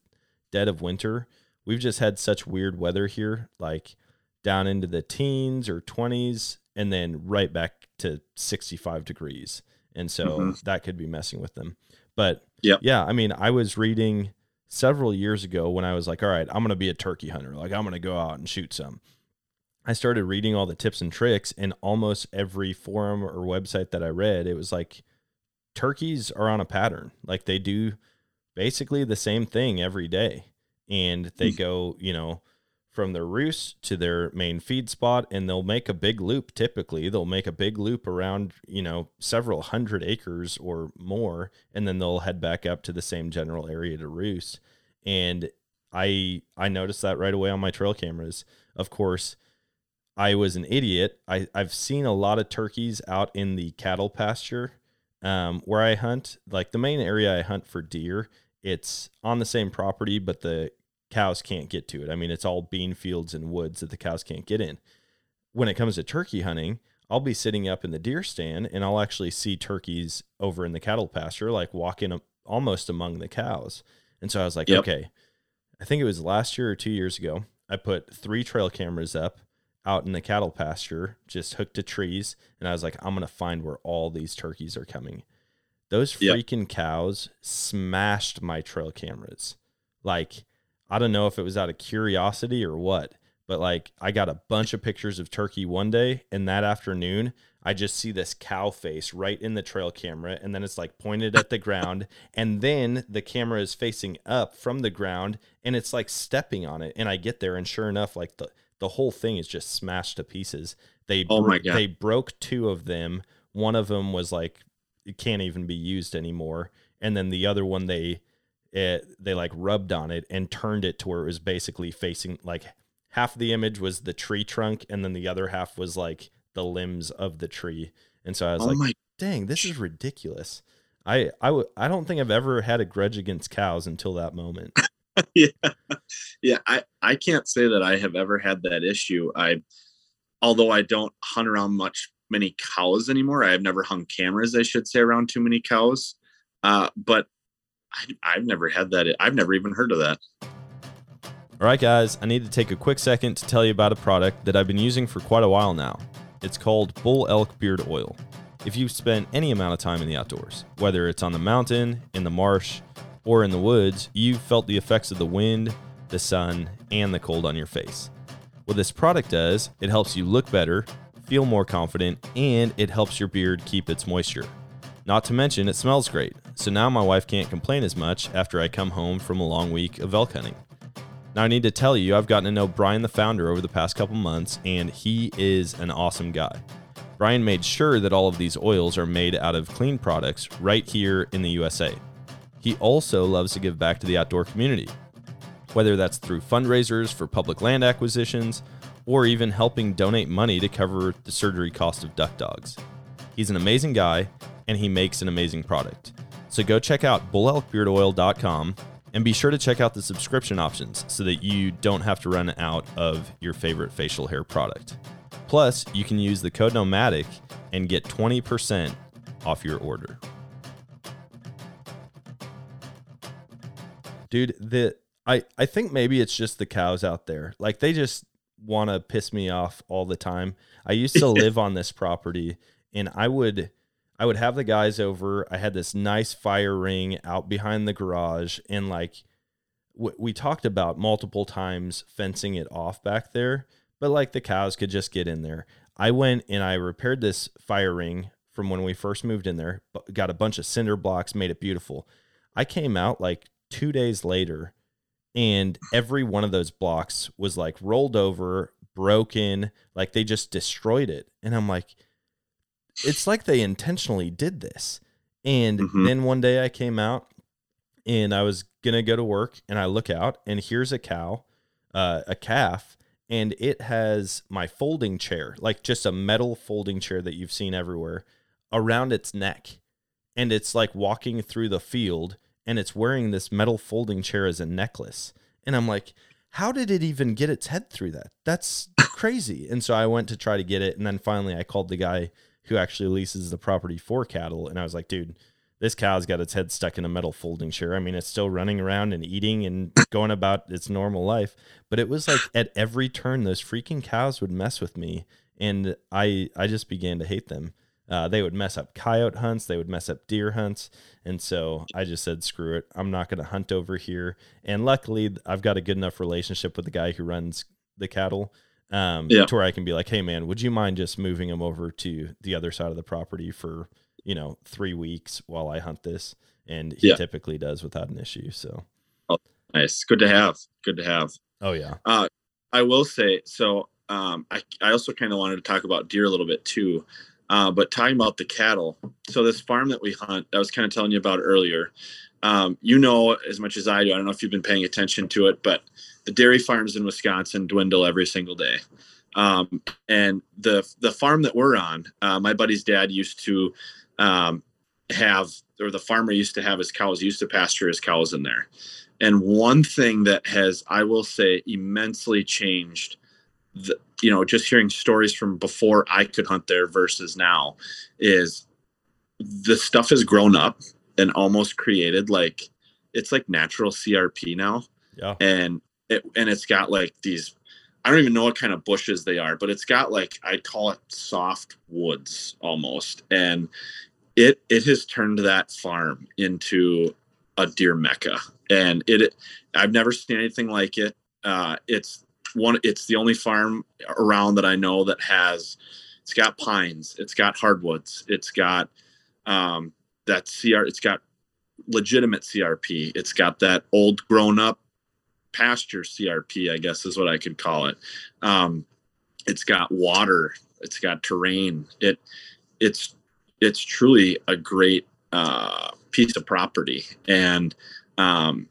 dead of winter, we've just had such weird weather here, like down into the teens or 20s and then right back to 65 degrees. And so Mhm. that could be messing with them. But Yep. yeah, I mean, I was reading several years ago when I was like, all right, I'm going to be a turkey hunter. Like, I'm going to go out and shoot some. I started reading all the tips and tricks, and almost every forum or website that I read, it was like turkeys are on a pattern. Like, they do basically the same thing every day. And they Hmm. go, you know, from their roost to their main feed spot and they'll make a big loop typically. They'll make a big loop around you know several hundred acres or more and then they'll head back up to the same general area to roost. And i i noticed that right away on my trail cameras. Of course i was an idiot. I i've seen a lot of turkeys out in the cattle pasture um, where i hunt. Like the main area i hunt for deer it's on the same property but the cows can't get to it. I mean, it's all bean fields and woods that the cows can't get in. When it comes to turkey hunting, I'll be sitting up in the deer stand and I'll actually see turkeys over in the cattle pasture, like walking almost among the cows. And so I was like, yep. okay, I think it was last year or two years ago. I put three trail cameras up out in the cattle pasture, just hooked to trees. And I was like, I'm going to find where all these turkeys are coming. Those freaking yep. cows smashed my trail cameras. Like, I don't know if it was out of curiosity or what, but like I got a bunch of pictures of turkey one day, and that afternoon I just see this cow face right in the trail camera, and then it's like pointed at the ground, and then the camera is facing up from the ground, and it's like stepping on it, and I get there, and sure enough, like the the whole thing is just smashed to pieces. They oh my God. they broke two of them. One of them was like it can't even be used anymore, and then the other one they it they like rubbed on it and turned it to where it was basically facing like half the image was the tree trunk and then the other half was like the limbs of the tree. And so i was oh like my- dang this is ridiculous. I I w- I don't think i've ever had a grudge against cows until that moment. Yeah. Yeah i i can't say that i have ever had that issue. I although i don't hunt around much many cows anymore i have never hung cameras i should say around too many cows. Uh, but I, have never had that. I've never even heard of that. All right, guys, I need to take a quick second to tell you about a product that I've been using for quite a while now. It's called Bull Elk Beard Oil. If you've spent any amount of time in the outdoors, whether it's on the mountain, in the marsh, or in the woods, you've felt the effects of the wind, the sun, and the cold on your face. What this product does, it helps you look better, feel more confident, and it helps your beard keep its moisture. Not to mention, it smells great, so now my wife can't complain as much after I come home from a long week of elk hunting. Now, I need to tell you, I've gotten to know Brian, the founder, over the past couple months, and he is an awesome guy. Brian made sure that all of these oils are made out of clean products right here in the USA. He also loves to give back to the outdoor community, whether that's through fundraisers for public land acquisitions or even helping donate money to cover the surgery cost of duck dogs. He's an amazing guy, and he makes an amazing product. So go check out bullelkbeardoil.com and be sure to check out the subscription options so that you don't have to run out of your favorite facial hair product. Plus, you can use the code Nomadic and get 20% off your order. Dude, the I I think maybe it's just the cows out there. Like they just want to piss me off all the time. I used to live on this property and I would I would have the guys over. I had this nice fire ring out behind the garage, and like w- we talked about multiple times fencing it off back there, but like the cows could just get in there. I went and I repaired this fire ring from when we first moved in there, got a bunch of cinder blocks, made it beautiful. I came out like two days later, and every one of those blocks was like rolled over, broken, like they just destroyed it. And I'm like, it's like they intentionally did this. And mm-hmm. then one day I came out and I was gonna go to work and I look out and here's a cow, uh, a calf, and it has my folding chair, like just a metal folding chair that you've seen everywhere, around its neck. And it's like walking through the field and it's wearing this metal folding chair as a necklace. And I'm like, how did it even get its head through that? That's crazy. And so I went to try to get it. And then finally I called the guy who actually leases the property for cattle. And I was like, dude, this cow's got its head stuck in a metal folding chair. I mean, it's still running around and eating and going about its normal life. But it was like at every turn, those freaking cows would mess with me. And I, I just began to hate them. Uh, they would mess up coyote hunts. They would mess up deer hunts. And so I just said, screw it. I'm not going to hunt over here. And luckily, I've got a good enough relationship with the guy who runs the cattle um, yeah. to where I can be like, hey man, would you mind just moving him over to the other side of the property for you know three weeks while I hunt this? And he yeah. typically does without an issue. So, oh, nice, good to have, good to have. Oh yeah. Uh, I will say so. Um, I I also kind of wanted to talk about deer a little bit too, uh, but talking about the cattle. So this farm that we hunt, I was kind of telling you about earlier. Um, you know as much as I do. I don't know if you've been paying attention to it, but the dairy farms in Wisconsin dwindle every single day. Um, and the the farm that we're on, uh, my buddy's dad used to um, have, or the farmer used to have his cows, used to pasture his cows in there. And one thing that has, I will say, immensely changed, the, you know, just hearing stories from before I could hunt there versus now, is the stuff has grown up and almost created like it's like natural CRP now. Yeah. And it and it's got like these I don't even know what kind of bushes they are, but it's got like I'd call it soft woods almost. And it it has turned that farm into a deer mecca. And it I've never seen anything like it. Uh it's one it's the only farm around that I know that has it's got pines, it's got hardwoods, it's got um that CR it's got legitimate CRP. It's got that old grown up pasture CRP, I guess is what I could call it. Um, it's got water, it's got terrain. It it's it's truly a great uh, piece of property. And um,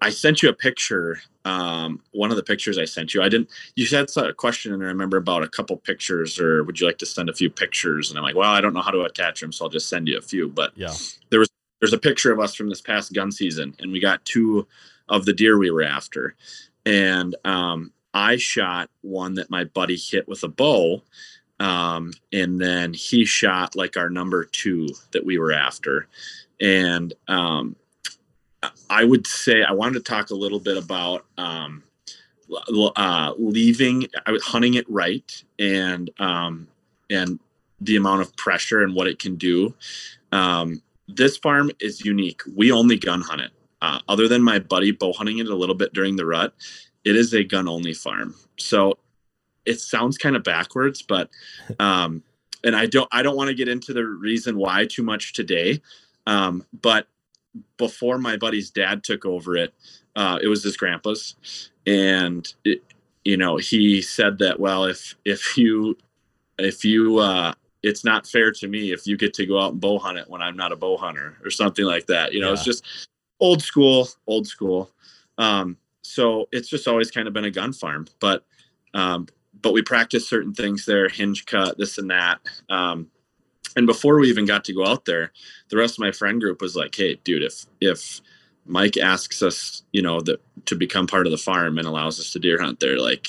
I sent you a picture. Um, one of the pictures I sent you, I didn't. You had a question, and I remember about a couple pictures, or would you like to send a few pictures? And I'm like, well, I don't know how to attach them, so I'll just send you a few. But Yeah. there was there's a picture of us from this past gun season, and we got two of the deer we were after, and um, I shot one that my buddy hit with a bow, um, and then he shot like our number two that we were after, and um, I would say I wanted to talk a little bit about um, uh, leaving, hunting it right, and um, and the amount of pressure and what it can do. Um, this farm is unique. We only gun hunt it. Uh, other than my buddy bow hunting it a little bit during the rut, it is a gun only farm. So it sounds kind of backwards, but um, and I don't I don't want to get into the reason why too much today. Um, but before my buddy's dad took over it, uh, it was his grandpa's, and it, you know he said that well if if you if you uh, it's not fair to me if you get to go out and bow hunt it when I'm not a bow hunter or something like that. You know, it's just old school, old school. Um, so it's just always kind of been a gun farm, but um, but we practice certain things there, hinge cut, this and that. Um, and before we even got to go out there, the rest of my friend group was like, "Hey, dude, if if Mike asks us, you know, that to become part of the farm and allows us to deer hunt there, like,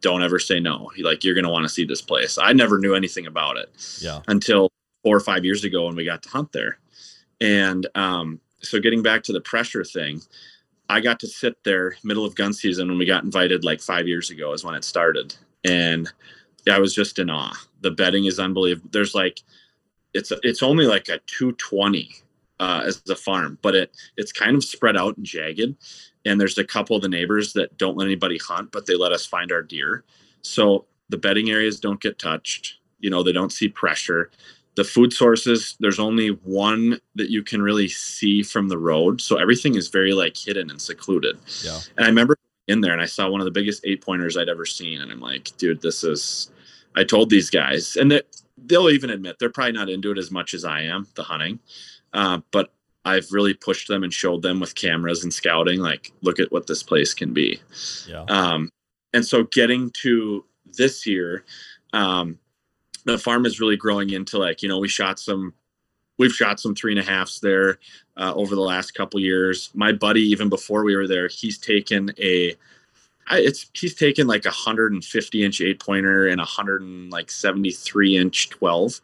don't ever say no. He like, you're gonna want to see this place. I never knew anything about it Yeah. until four or five years ago when we got to hunt there. And um, so getting back to the pressure thing, I got to sit there middle of gun season when we got invited like five years ago is when it started. And I was just in awe. The bedding is unbelievable. There's like it's it's only like a 220 uh, as a farm, but it it's kind of spread out and jagged. And there's a couple of the neighbors that don't let anybody hunt, but they let us find our deer. So the bedding areas don't get touched. You know, they don't see pressure. The food sources, there's only one that you can really see from the road. So everything is very like hidden and secluded. Yeah. And I remember in there and I saw one of the biggest eight pointers I'd ever seen. And I'm like, dude, this is, I told these guys, and that they'll even admit they're probably not into it as much as I am, the hunting. Uh, but I've really pushed them and showed them with cameras and scouting, like, look at what this place can be. Yeah. Um, and so getting to this year, um, the farm is really growing into like, you know, we shot some, we've shot some three and a halfs there uh, over the last couple years. My buddy, even before we were there, he's taken a, I, it's he's taken like a 150 inch eight pointer and a hundred and like 73 inch 12.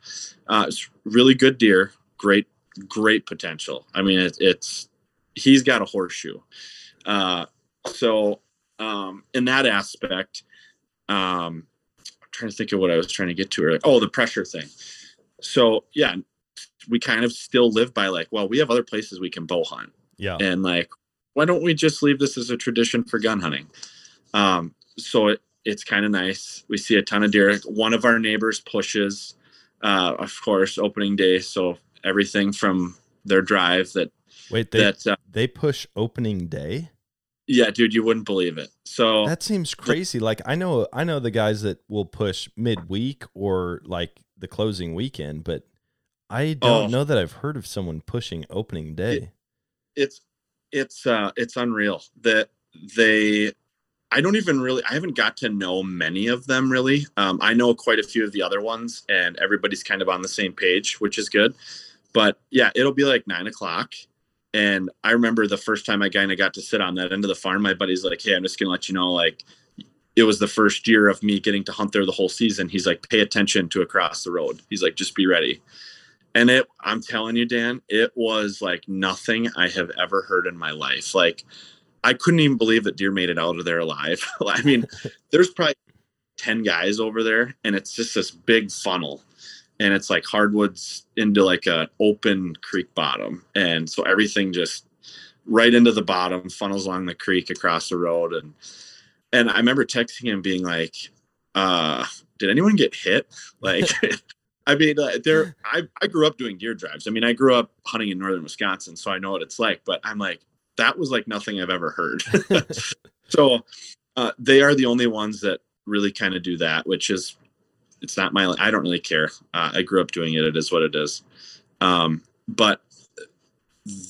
Uh, it's really good deer, great, great potential. I mean, it, it's he's got a horseshoe. Uh, so um, in that aspect, um, trying to think of what I was trying to get to. Earlier. Oh, the pressure thing. So yeah, we kind of still live by like, well, we have other places we can bow hunt Yeah. and like why don't we just leave this as a tradition for gun hunting um so it, it's kind of nice we see a ton of deer one of our neighbors pushes uh of course opening day so everything from their drive that Wait, they that uh, they push opening day? Yeah, dude, you wouldn't believe it. So That seems crazy. Like I know I know the guys that will push midweek or like the closing weekend, but I don't Oh. know that I've heard of someone pushing opening day. it's it's uh it's unreal that they I don't even really I haven't got to know many of them really. Um, I know quite a few of the other ones and everybody's kind of on the same page, which is good. But yeah, it'll be like nine o'clock. And I remember the first time I kind of got to sit on that end of the farm, my buddy's like, Hey, I'm just gonna let you know, like it was the first year of me getting to hunt there the whole season. He's like, pay attention to across the road. He's like, just be ready. And it, I'm telling you, Dan, it was like nothing I have ever heard in my life. Like, I couldn't even believe that deer made it out of there alive. I mean, there's probably 10 guys over there, and it's just this big funnel. And it's like hardwoods into like a open creek bottom. And so everything just right into the bottom, funnels along the creek across the road. And and I remember texting him being like, uh, did anyone get hit? Like I mean, uh, there. I I grew up doing deer drives. I mean, I grew up hunting in northern Wisconsin, so I know what it's like. But I'm like, that was like nothing I've ever heard. so uh, they are the only ones that really kind of do that, which is it's not my. I don't really care. Uh, I grew up doing it. It is what it is. Um, but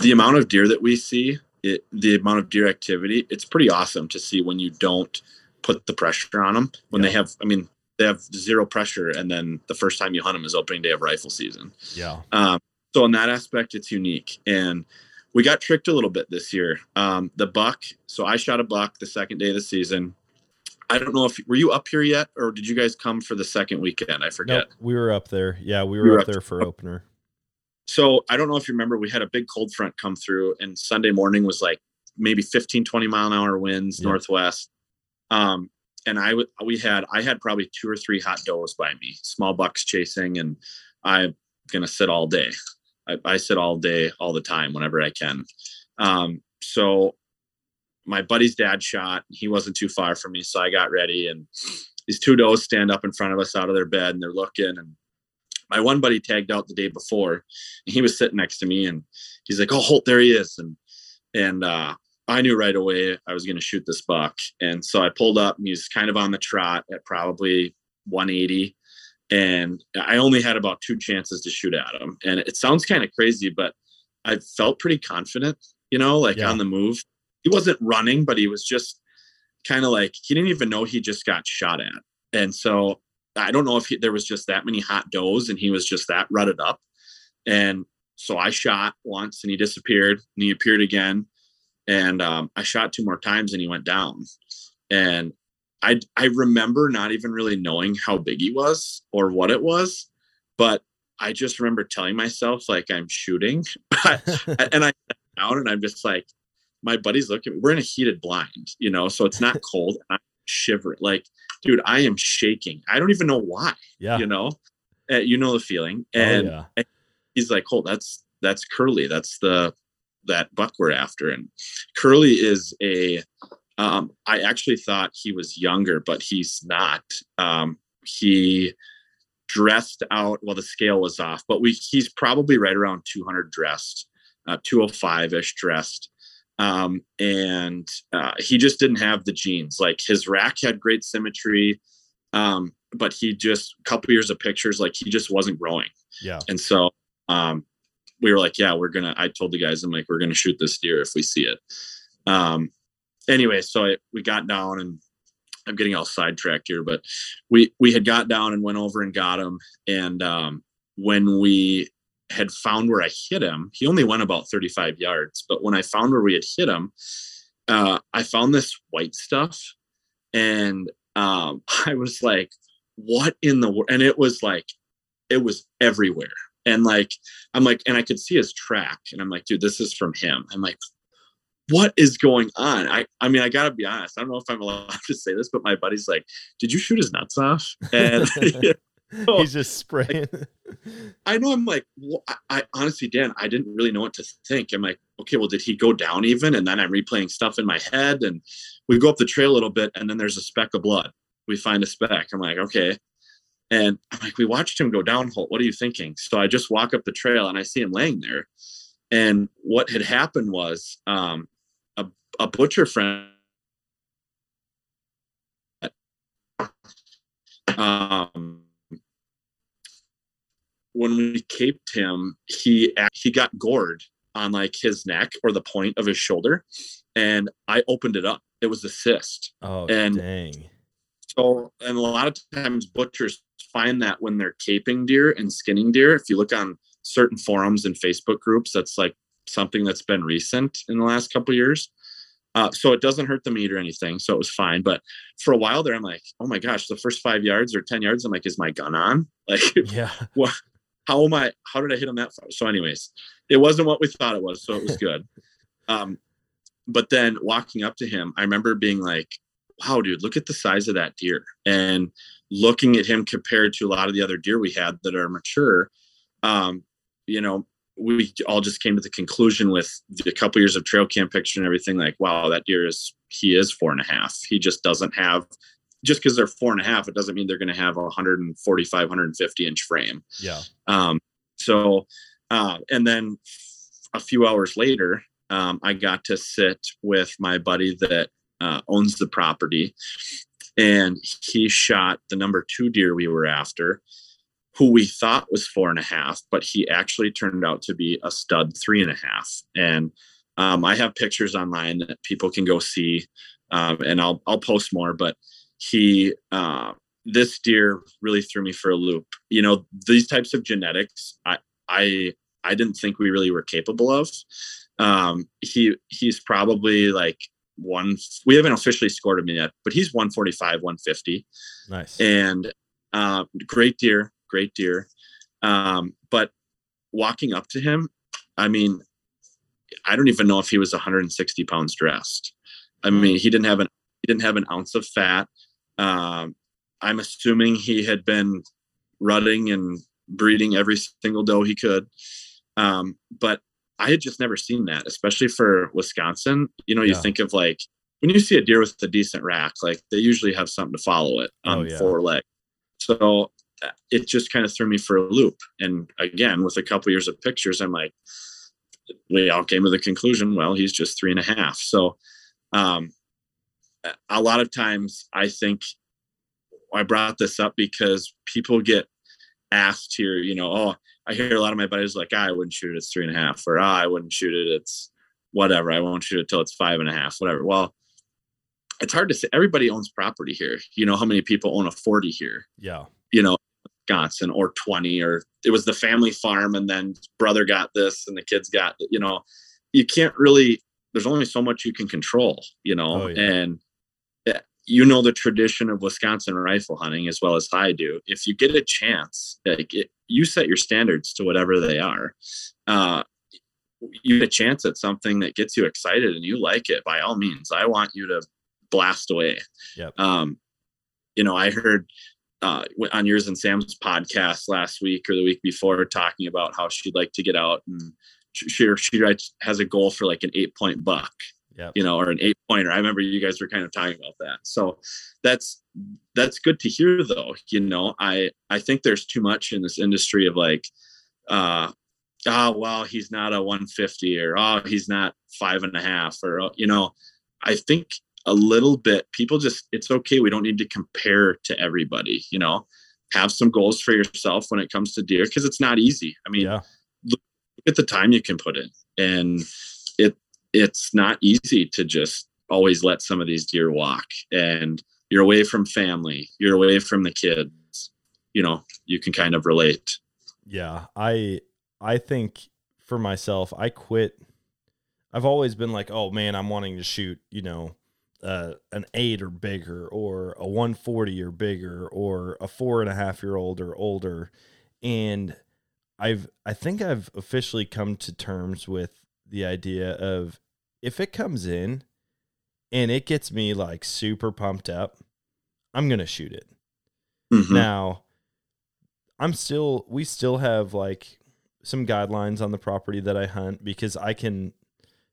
the amount of deer that we see, it, the amount of deer activity, it's pretty awesome to see when you don't put the pressure on them. When they have, I mean, they have zero pressure, and then the first time you hunt them is opening day of rifle season. Yeah. Um, so in that aspect, it's unique. And we got tricked a little bit this year. Um, the buck. So I shot a buck the second day of the season. I don't know if were you up here yet, or did you guys come for the second weekend? I forget. Nope, we were up there. Yeah, we were, We were up up there for opener. So I don't know if you remember, we had a big cold front come through, and Sunday morning was like maybe 15, 20 mile an hour winds Yeah. northwest. Um, and I would we had I had probably two or three hot does by me, small bucks chasing, and I'm gonna sit all day. I, I sit all day, all the time, whenever I can. Um, so my buddy's dad shot. He wasn't too far from me, so I got ready, and these two does stand up in front of us out of their bed, and they're looking. And my one buddy tagged out the day before, and he was sitting next to me, and he's like, "Oh, Holt, there he is!" And and uh, I knew right away I was going to shoot this buck, and so I pulled up, and he's kind of on the trot at probably 180, and I only had about two chances to shoot at him. And it sounds kind of crazy, but I felt pretty confident, you know, like Yeah. on the move. He wasn't running, but he was just kind of like he didn't even know he just got shot at. And so I don't know if he, there was just that many hot does and he was just that rutted up. And so I shot once and he disappeared and he appeared again. And um, I shot two more times and he went down. And I I remember not even really knowing how big he was or what it was, but I just remember telling myself like I'm shooting, and I sat down and I'm just like, my buddies look at me. We're in a heated blind, you know, so it's not cold. I'm shivering, like, dude, I am shaking. I don't even know why, Yeah. you know. Uh, you know the feeling, oh, and he's like, "Oh, that's that's Curly. That's the that buck we're after." And Curly is a. Um, I actually thought he was younger, but he's not. Um, he dressed out. Well, the scale was off, but we he's probably right around 200 dressed, uh, 205 ish dressed. Um, and uh, he just didn't have the genes. Like his rack had great symmetry, um, but he just a couple years of pictures, like he just wasn't growing. Yeah. And so um, we were like, yeah, we're gonna. I told the guys, I'm like, we're gonna shoot this deer if we see it. Um, anyway, so I, we got down, and I'm getting all sidetracked here, but we we had got down and went over and got him. And um, when we had found where I hit him, he only went about 35 yards. But when I found where we had hit him, uh, I found this white stuff, and um, I was like, "What in the world?" And it was like, it was everywhere. And like, I'm like, and I could see his track, and I'm like, dude, this is from him. I'm like, what is going on? I, I mean, I gotta be honest. I don't know if I'm allowed to say this, but my buddy's like, did you shoot his nuts off? And He's just spraying. I know I'm like, well, I, I honestly, Dan, I didn't really know what to think. I'm like, okay, well, did he go down even? And then I'm replaying stuff in my head, and we go up the trail a little bit, and then there's a speck of blood. We find a speck. I'm like, okay. And I'm like, we watched him go down. Holt. What are you thinking? So I just walk up the trail and I see him laying there. And what had happened was um, a, a butcher friend um, when we caped him, he he got gored on like his neck or the point of his shoulder, and I opened it up. It was a cyst. Oh, And- dang. So, and a lot of times butchers find that when they're caping deer and skinning deer. If you look on certain forums and Facebook groups, that's like something that's been recent in the last couple years. Uh, so it doesn't hurt the meat or anything, so it was fine. But for a while there, I'm like, oh my gosh, the first five yards or ten yards, I'm like, is my gun on? Like, Yeah. how am I? How did I hit him that far? So, anyways, it wasn't what we thought it was, so it was good. um, but then walking up to him, I remember being like, "Wow, dude, look at the size of that deer," and looking at him compared to a lot of the other deer we had that are mature. Um, you know, we all just came to the conclusion with the couple years of trail cam picture and everything, like, wow, that deer is he is four and a half. He just doesn't have. Just because they're four and a half, it doesn't mean they're going to have a 145, 150 inch frame. Yeah. Um, so, uh, and then a few hours later, um, I got to sit with my buddy that uh, owns the property, and he shot the number two deer we were after, who we thought was four and a half, but he actually turned out to be a stud three and a half. And um, I have pictures online that people can go see, um, and I'll I'll post more. But he uh, this deer really threw me for a loop. You know, these types of genetics, I I I didn't think we really were capable of. Um, he he's probably like one. We haven't officially scored him yet, but he's 145, 150, Nice. and uh, great deer, great deer. Um, but walking up to him, I mean, I don't even know if he was 160 pounds dressed. I mean, he didn't have an he didn't have an ounce of fat. Um, I'm assuming he had been rutting and breeding every single doe he could. Um, but I had just never seen that, especially for Wisconsin. You know, you Yeah. think of like when you see a deer with a decent rack, like they usually have something to follow it on Oh, yeah. four leg. So uh, it just kind of threw me for a loop. And again, with a couple years of pictures, I'm like, we all came to the conclusion, well, he's just three and a half. So um, a lot of times I think I brought this up because people get asked here, you know, oh, I hear a lot of my buddies like, ah, I wouldn't shoot it, it's three and a half, or ah, I wouldn't shoot it, it's whatever, I won't shoot it till it's five and a half, whatever. Well, it's hard to say. Everybody owns property here. You know how many people own a 40 here, Yeah. you know, Wisconsin or 20, or it was the family farm and then brother got this and the kids got, you know, you can't really, there's only so much you can control, you know, Oh, yeah. and you know the tradition of Wisconsin rifle hunting as well as I do. If you get a chance, like it, you set your standards to whatever they are. Uh, you get a chance at something that gets you excited and you like it. By all means, I want you to blast away. Yep. Um, you know, I heard uh, on yours and Sam's podcast last week or the week before talking about how she'd like to get out and she she, she writes- has a goal for like an eight point buck Yep. you know, or an eight pointer. I remember you guys were kind of talking about that. So that's that's good to hear though. You know, I I think there's too much in this industry of like uh oh well he's not a 150 or oh he's not five and a half or oh, you know, I think a little bit people just it's okay. We don't need to compare to everybody, you know. Have some goals for yourself when it comes to deer because it's not easy. I mean, Yeah. look at the time you can put in and it it's not easy to just always let some of these deer walk. And you're away from family you're away from the kids you know you can kind of relate. Yeah, I I think for myself, I quit. I've always been like, oh man, I'm wanting to shoot, you know, uh, an eight or bigger, or a 140 or bigger, or a four and a half year old or older, and I've I think I've officially come to terms with the idea of if it comes in and it gets me like super pumped up, I'm gonna shoot it. Mhm. Now, I'm still, we still have like some guidelines on the property that I hunt because I can.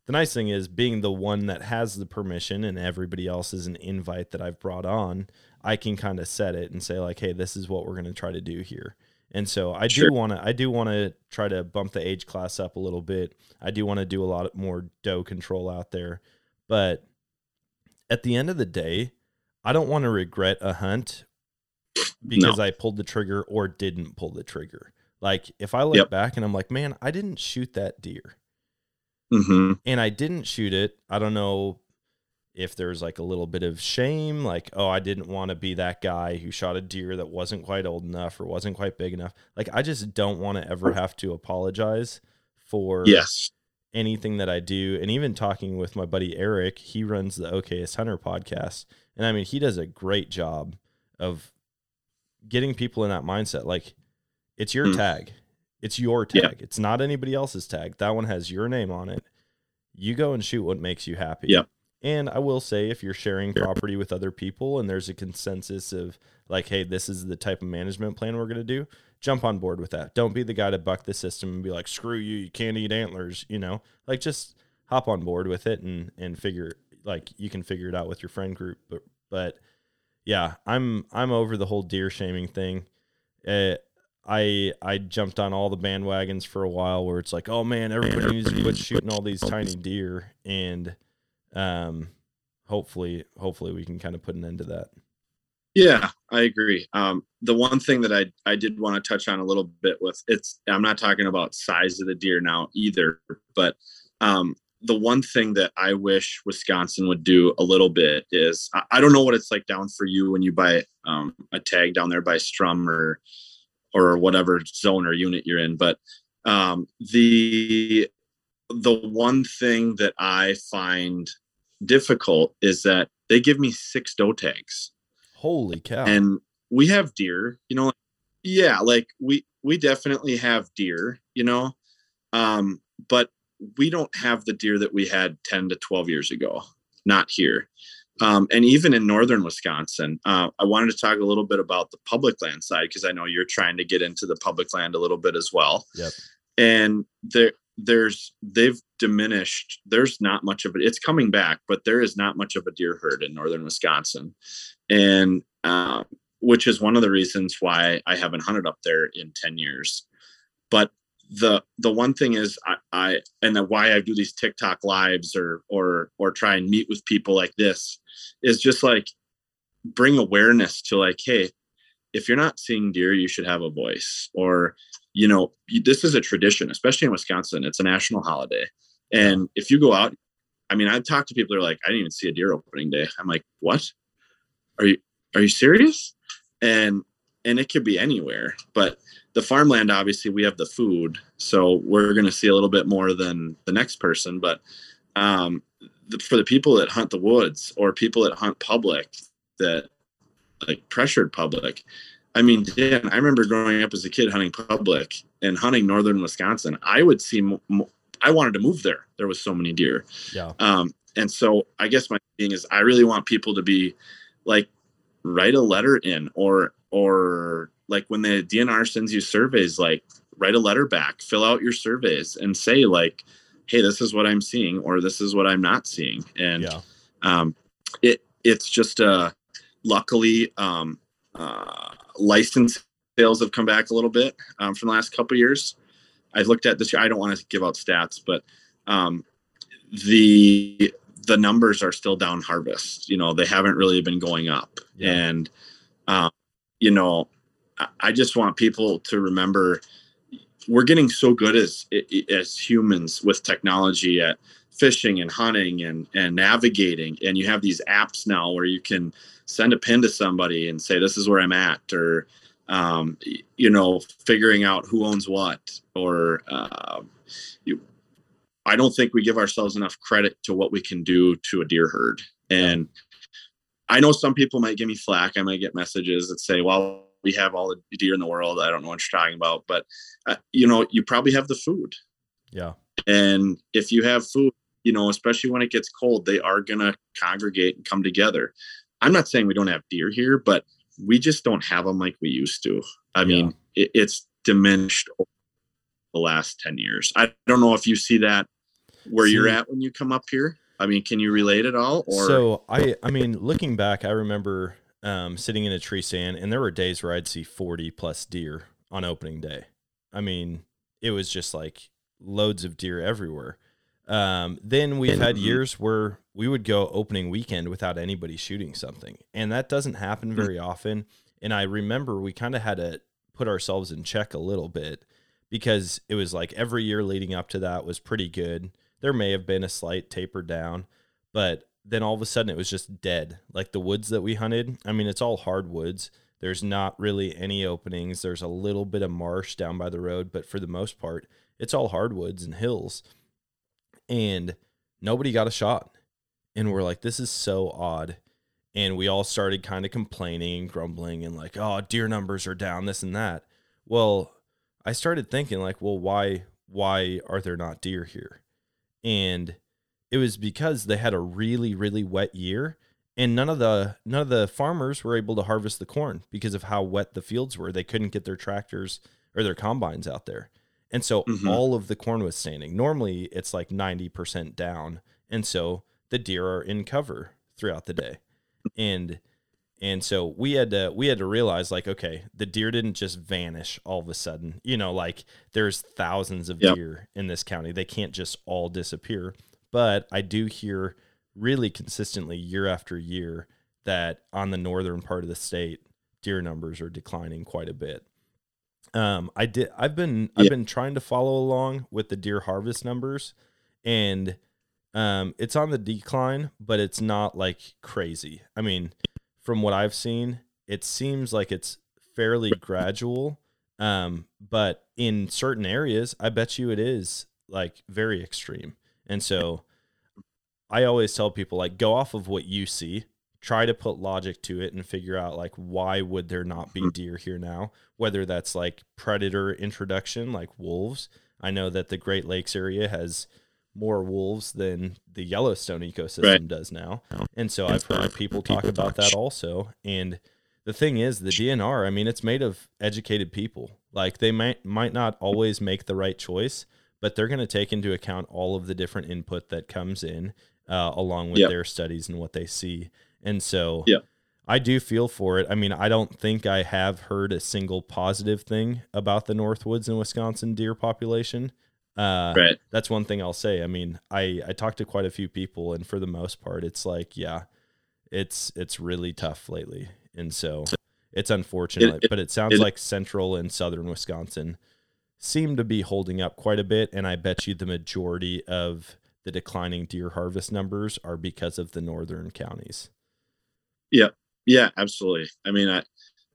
The nice thing is being the one that has the permission and everybody else is an invite that I've brought on, I can kind of set it and say like, "Hey, this is what we're going to try to do here." And so I Sure. do want to I do want to try to bump the age class up a little bit. I do want to do a lot more doe control out there. But at the end of the day, I don't want to regret a hunt because I pulled the trigger or didn't pull the trigger. Like if I look Yep. back and I'm like, man, I didn't shoot that deer hmm and I didn't shoot it. I don't know if there's like a little bit of shame, like, oh, I didn't want to be that guy who shot a deer that wasn't quite old enough or wasn't quite big enough. Like, I just don't want to ever have to apologize for Yes. anything that I do. And even talking with my buddy Eric, he runs the OKS Hunter podcast. And I mean, he does a great job of getting people in that mindset. Like, it's your Hmm. tag, it's your Yeah. tag. It's not anybody else's tag. That one has your name on it. You go and shoot what makes you happy. Yeah. And I will say, if you're sharing property with other people and there's a consensus of like, hey, this is the type of management plan we're going to do, jump on board with that. Don't be the guy to buck the system and be like, screw you, you can't eat antlers, you know? Like, just hop on board with it and, and figure, like, you can figure it out with your friend group. But, but yeah, I'm, I'm over the whole deer shaming thing. Uh, I I jumped on all the bandwagons for a while where it's like, oh man, everybody needs to quit shooting all these tiny deer, and um, hopefully, hopefully we can kind of put an end to that. Yeah, I agree. Um, the one thing that I I did want to touch on a little bit with it's I'm not talking about size of the deer now either, but um, the one thing that I wish Wisconsin would do a little bit is I, I don't know what it's like down for you when you buy um, a tag down there by Strum or or whatever zone or unit you're in, but um, the the one thing that I find difficult is that they give me six doe tags Holy cow! and we have deer you know yeah like we we definitely have deer you know um but we don't have the deer that we had 10 to 12 years ago not here um, and even in northern wisconsin uh, i wanted to talk a little bit about the public land side because i know you're trying to get into the public land a little bit as well Yep. and there there's they've diminished there's not much of it it's coming back but there is not much of a deer herd in northern wisconsin and um, which is one of the reasons why I haven't hunted up there in 10 years. But the the one thing is I, I and the why I do these TikTok lives or or or try and meet with people like this is just like bring awareness to like, hey, if you're not seeing deer, you should have a voice. Or, you know, this is a tradition, especially in Wisconsin. It's a national holiday. And if you go out, I mean, I've talked to people that are like, I didn't even see a deer opening day. I'm like, what? Are you are you serious? And and it could be anywhere. But the farmland, obviously, we have the food, so we're going to see a little bit more than the next person. But um, the, for the people that hunt the woods or people that hunt public, that like pressured public. I mean, Dan, I remember growing up as a kid hunting public and hunting northern Wisconsin. I would see, mo- mo- I wanted to move there. There was so many deer. yeah, Um, and so I guess my thing is I really want people to be like write a letter in or or like when the DNR sends you surveys, like write a letter back, fill out your surveys and say like, hey, this is what I'm seeing or this is what I'm not seeing. And yeah, um, it it's just uh luckily um, uh, license sales have come back a little bit um, from the last couple of years. I looked at this year. I don't want to give out stats, but um, the the numbers are still down harvest. You know, they haven't really been going up, Yeah. and um, you know, I, I just want people to remember we're getting so good as as humans with technology at fishing and hunting and and navigating. And you have these apps now where you can send a pin to somebody and say this is where i'm at or um, you know figuring out who owns what or uh, you, i don't think we give ourselves enough credit to what we can do to a deer herd. And i know some people might give me flack. I might get messages that say well we have all the deer in the world. I don't know what you're talking about. But uh, you know you probably have the food. Yeah, and if you have food, you know, especially when it gets cold, they are going to congregate and come together. I'm not saying we don't have deer here, but we just don't have them like we used to. I mean, it, it's diminished over the last 10 years. I don't know if you see that where you're at when you come up here. I mean, can you relate at all? Or so I, I mean, looking back, I remember um, sitting in a tree stand, and there were days where I'd see forty plus deer on opening day. I mean, it was just like loads of deer everywhere. Um, then we've had years where we would go opening weekend without anybody shooting something, and that doesn't happen very often. And I remember we kind of had to put ourselves in check a little bit because it was like every year leading up to that was pretty good. There may have been a slight taper down, but then all of a sudden it was just dead. Like the woods that we hunted, I mean, it's all hardwoods. There's not really any openings. There's a little bit of marsh down by the road, but for the most part, it's all hardwoods and hills. And nobody got a shot. And we're like, this is so odd. And we all started kind of complaining and grumbling and like, oh, deer numbers are down, this and that. Well, I started thinking like, well, why why are there not deer here? And it was because they had a really really wet year and none of the none of the farmers were able to harvest the corn because of how wet the fields were. They couldn't get their tractors or their combines out there. And so Mhm. all of the corn was standing. Normally it's like 90% down. And so the deer are in cover throughout the day. And and so we had to we had to realize like okay, the deer didn't just vanish all of a sudden. You know, like there's thousands of Yep. deer in this county. They can't just all disappear. But I do hear really consistently year after year that on the northern part of the state, deer numbers are declining quite a bit. Um, I did. I've been I've been trying to follow along with the deer harvest numbers, and um, it's on the decline, but it's not like crazy. I mean, from what I've seen, it seems like it's fairly gradual. Um, but in certain areas, I bet you it is like very extreme. And so I always tell people like go off of what you see, try to put logic to it and figure out like why would there not be deer here now? Whether that's like predator introduction like wolves. I know that the Great Lakes area has more wolves than the Yellowstone ecosystem Right. does now. And so I've heard people talk about that also. And the thing is, the DNR, I mean, it's made of educated people. Like they might might not always make the right choice, but they're going to take into account all of the different input that comes in uh, along with Yep. their studies and what they see. And so Yep. I do feel for it. I mean, I don't think I have heard a single positive thing about the Northwoods and Wisconsin deer population. Uh, Right. that's one thing I'll say. I mean, I I talked to quite a few people, and for the most part, it's like, yeah, it's it's really tough lately, and so it's unfortunate. it- but it sounds it- like central and southern Wisconsin seem to be holding up quite a bit, and I bet you the majority of the declining deer harvest numbers are because of the northern counties. Yeah, yeah, absolutely. I mean, I,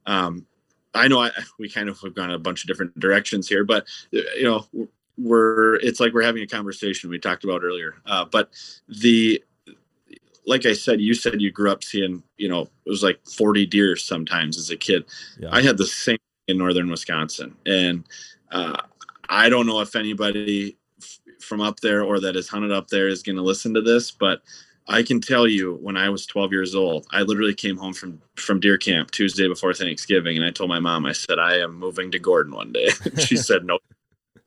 um, I know I, we kind of have gone a bunch of different directions here, but you know, we're it's like we're having a conversation we talked about earlier. Uh, but the, like I said, you said you grew up seeing, you know, it was like 40 deer sometimes as a kid. Yeah, I had the same in northern Wisconsin, and uh, I don't know if anybody f- from up there or that has hunted up there is going to listen to this, but I can tell you when I was 12 years old, I literally came home from from deer camp Tuesday before Thanksgiving, and I told my mom, I said, I am moving to Gordon one day. she said no.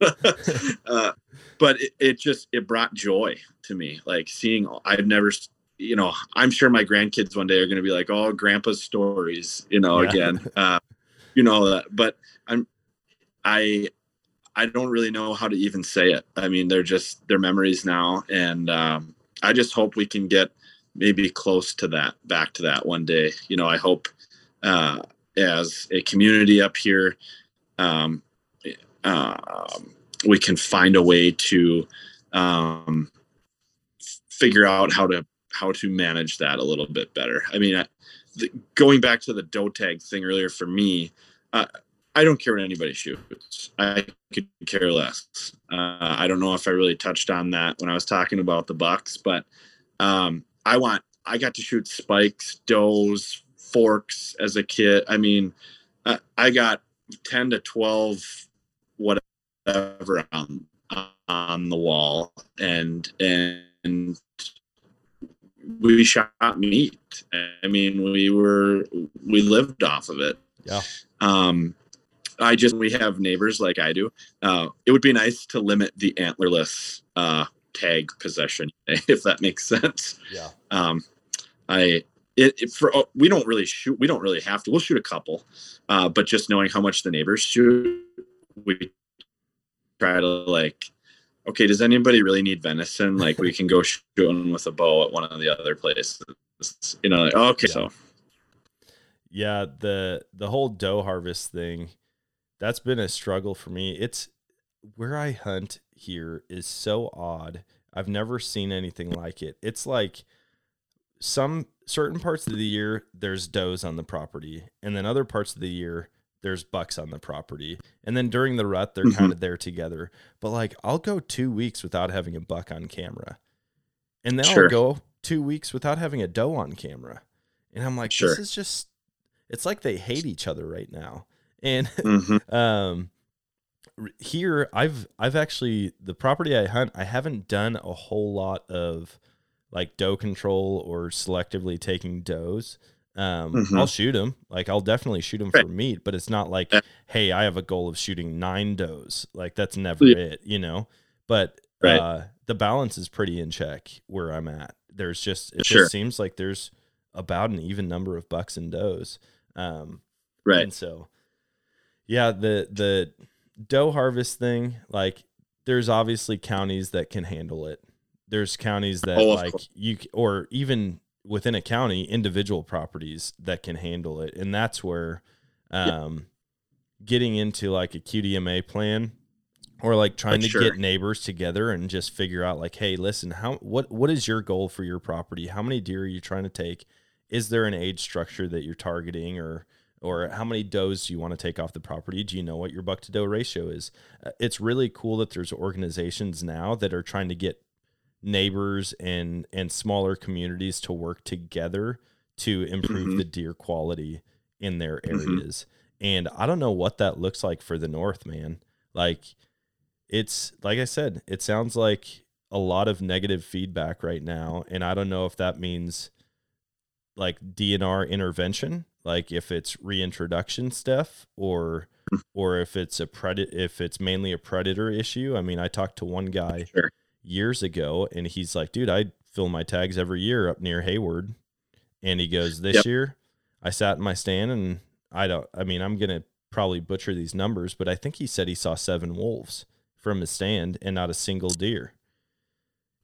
uh, but it, it just it brought joy to me, like seeing. I've never, you know, I'm sure my grandkids one day are going to be like, oh, grandpa's stories, you know, Yeah. again, uh, you know that. But I'm, I, I don't really know how to even say it. I mean, they're just they're memories now, and um, I just hope we can get maybe close to that, back to that one day. You know, I hope uh, as a community up here, um, um, we can find a way to um, figure out how to how to manage that a little bit better. I mean, I, the, going back to the doe tag thing earlier for me, uh, I don't care what anybody shoots. I could care less. Uh, I don't know if I really touched on that when I was talking about the bucks, but um, I want. I got to shoot spikes, does, forks as a kid. I mean, I, I got ten to twelve, whatever on on the wall, and and we shot meat. I mean, we were we lived off of it. Yeah. Um, I just we have neighbors like I do. Uh, it would be nice to limit the antlerless uh, tag possession, if that makes sense. yeah, Um, I it, it for oh, we don't really shoot. We don't really have to. We'll shoot a couple, uh, but just knowing how much the neighbors shoot, we try to like okay, does anybody really need venison? Like we can go shooting with a bow at one of the other places. You know, like, okay, Yeah. so Yeah, the the whole doe harvest thing, that's been a struggle for me. It's where I hunt here is so odd. I've never seen anything like it. It's like some certain parts of the year there's does on the property, and then other parts of the year there's bucks on the property. And then during the rut they're Mhm. kind of there together. But like I'll go 2 weeks without having a buck on camera. And then I'll go 2 weeks without having a doe on camera. And I'm like Sure. this is just it's like they hate each other right now. And mhm, um here I've I've actually the property I hunt I haven't done a whole lot of like doe control or selectively taking does. Um, Mhm. I'll shoot them. Like I'll definitely shoot them Right. for meat, but it's not like, Yeah. hey, I have a goal of shooting nine does. Like that's never Yeah. it, you know. But Right. uh, the balance is pretty in check where I'm at. There's just it Sure. just seems like there's about an even number of bucks and does. Um, right. and so, yeah, the the doe harvest thing, like, there's obviously counties that can handle it. There's counties that Oh, like course. you, or even within a county, individual properties that can handle it, and that's where, um, getting into like a QDMA plan. Or like trying to sure. get neighbors together and just figure out like, hey, listen, how what what is your goal for your property? How many deer are you trying to take? Is there an age structure that you're targeting, or or how many does do you want to take off the property? Do you know what your buck to doe ratio is? Uh, It's really cool that there's organizations now that are trying to get neighbors and and smaller communities to work together to improve Mhm. the deer quality in their Mhm. areas. And I don't know what that looks like for the north, man. Like it's like I said, it sounds like a lot of negative feedback right now and I don't know if that means like DNR intervention, like if it's reintroduction stuff or mm. or if it's a predator if it's mainly a predator issue. I mean, I talked to one guy Sure. years ago and he's like, "Dude, I fill my tags every year up near Hayward." And he goes, "This Yep. year I sat in my stand and I don't I mean, I'm going to probably butcher these numbers, but I think he said he saw 7 wolves from his stand and not a single deer."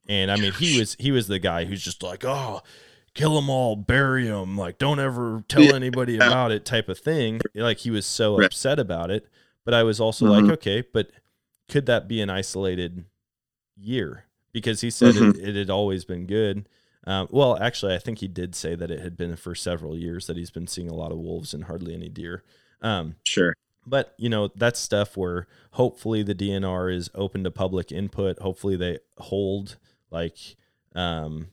And I mean, he was he was the guy who's just like, "Oh, kill them all, bury them, like don't ever tell Yeah. anybody about it type of thing. Like he was so Right. upset about it. But I was also Mhm. like, okay, but could that be an isolated year? Because he said Mhm. it, it had always been good. Um, well, actually, I think he did say that it had been for several years that he's been seeing a lot of wolves and hardly any deer. Um, Sure. but you know that's stuff where hopefully the DNR is open to public input. Hopefully they hold like um,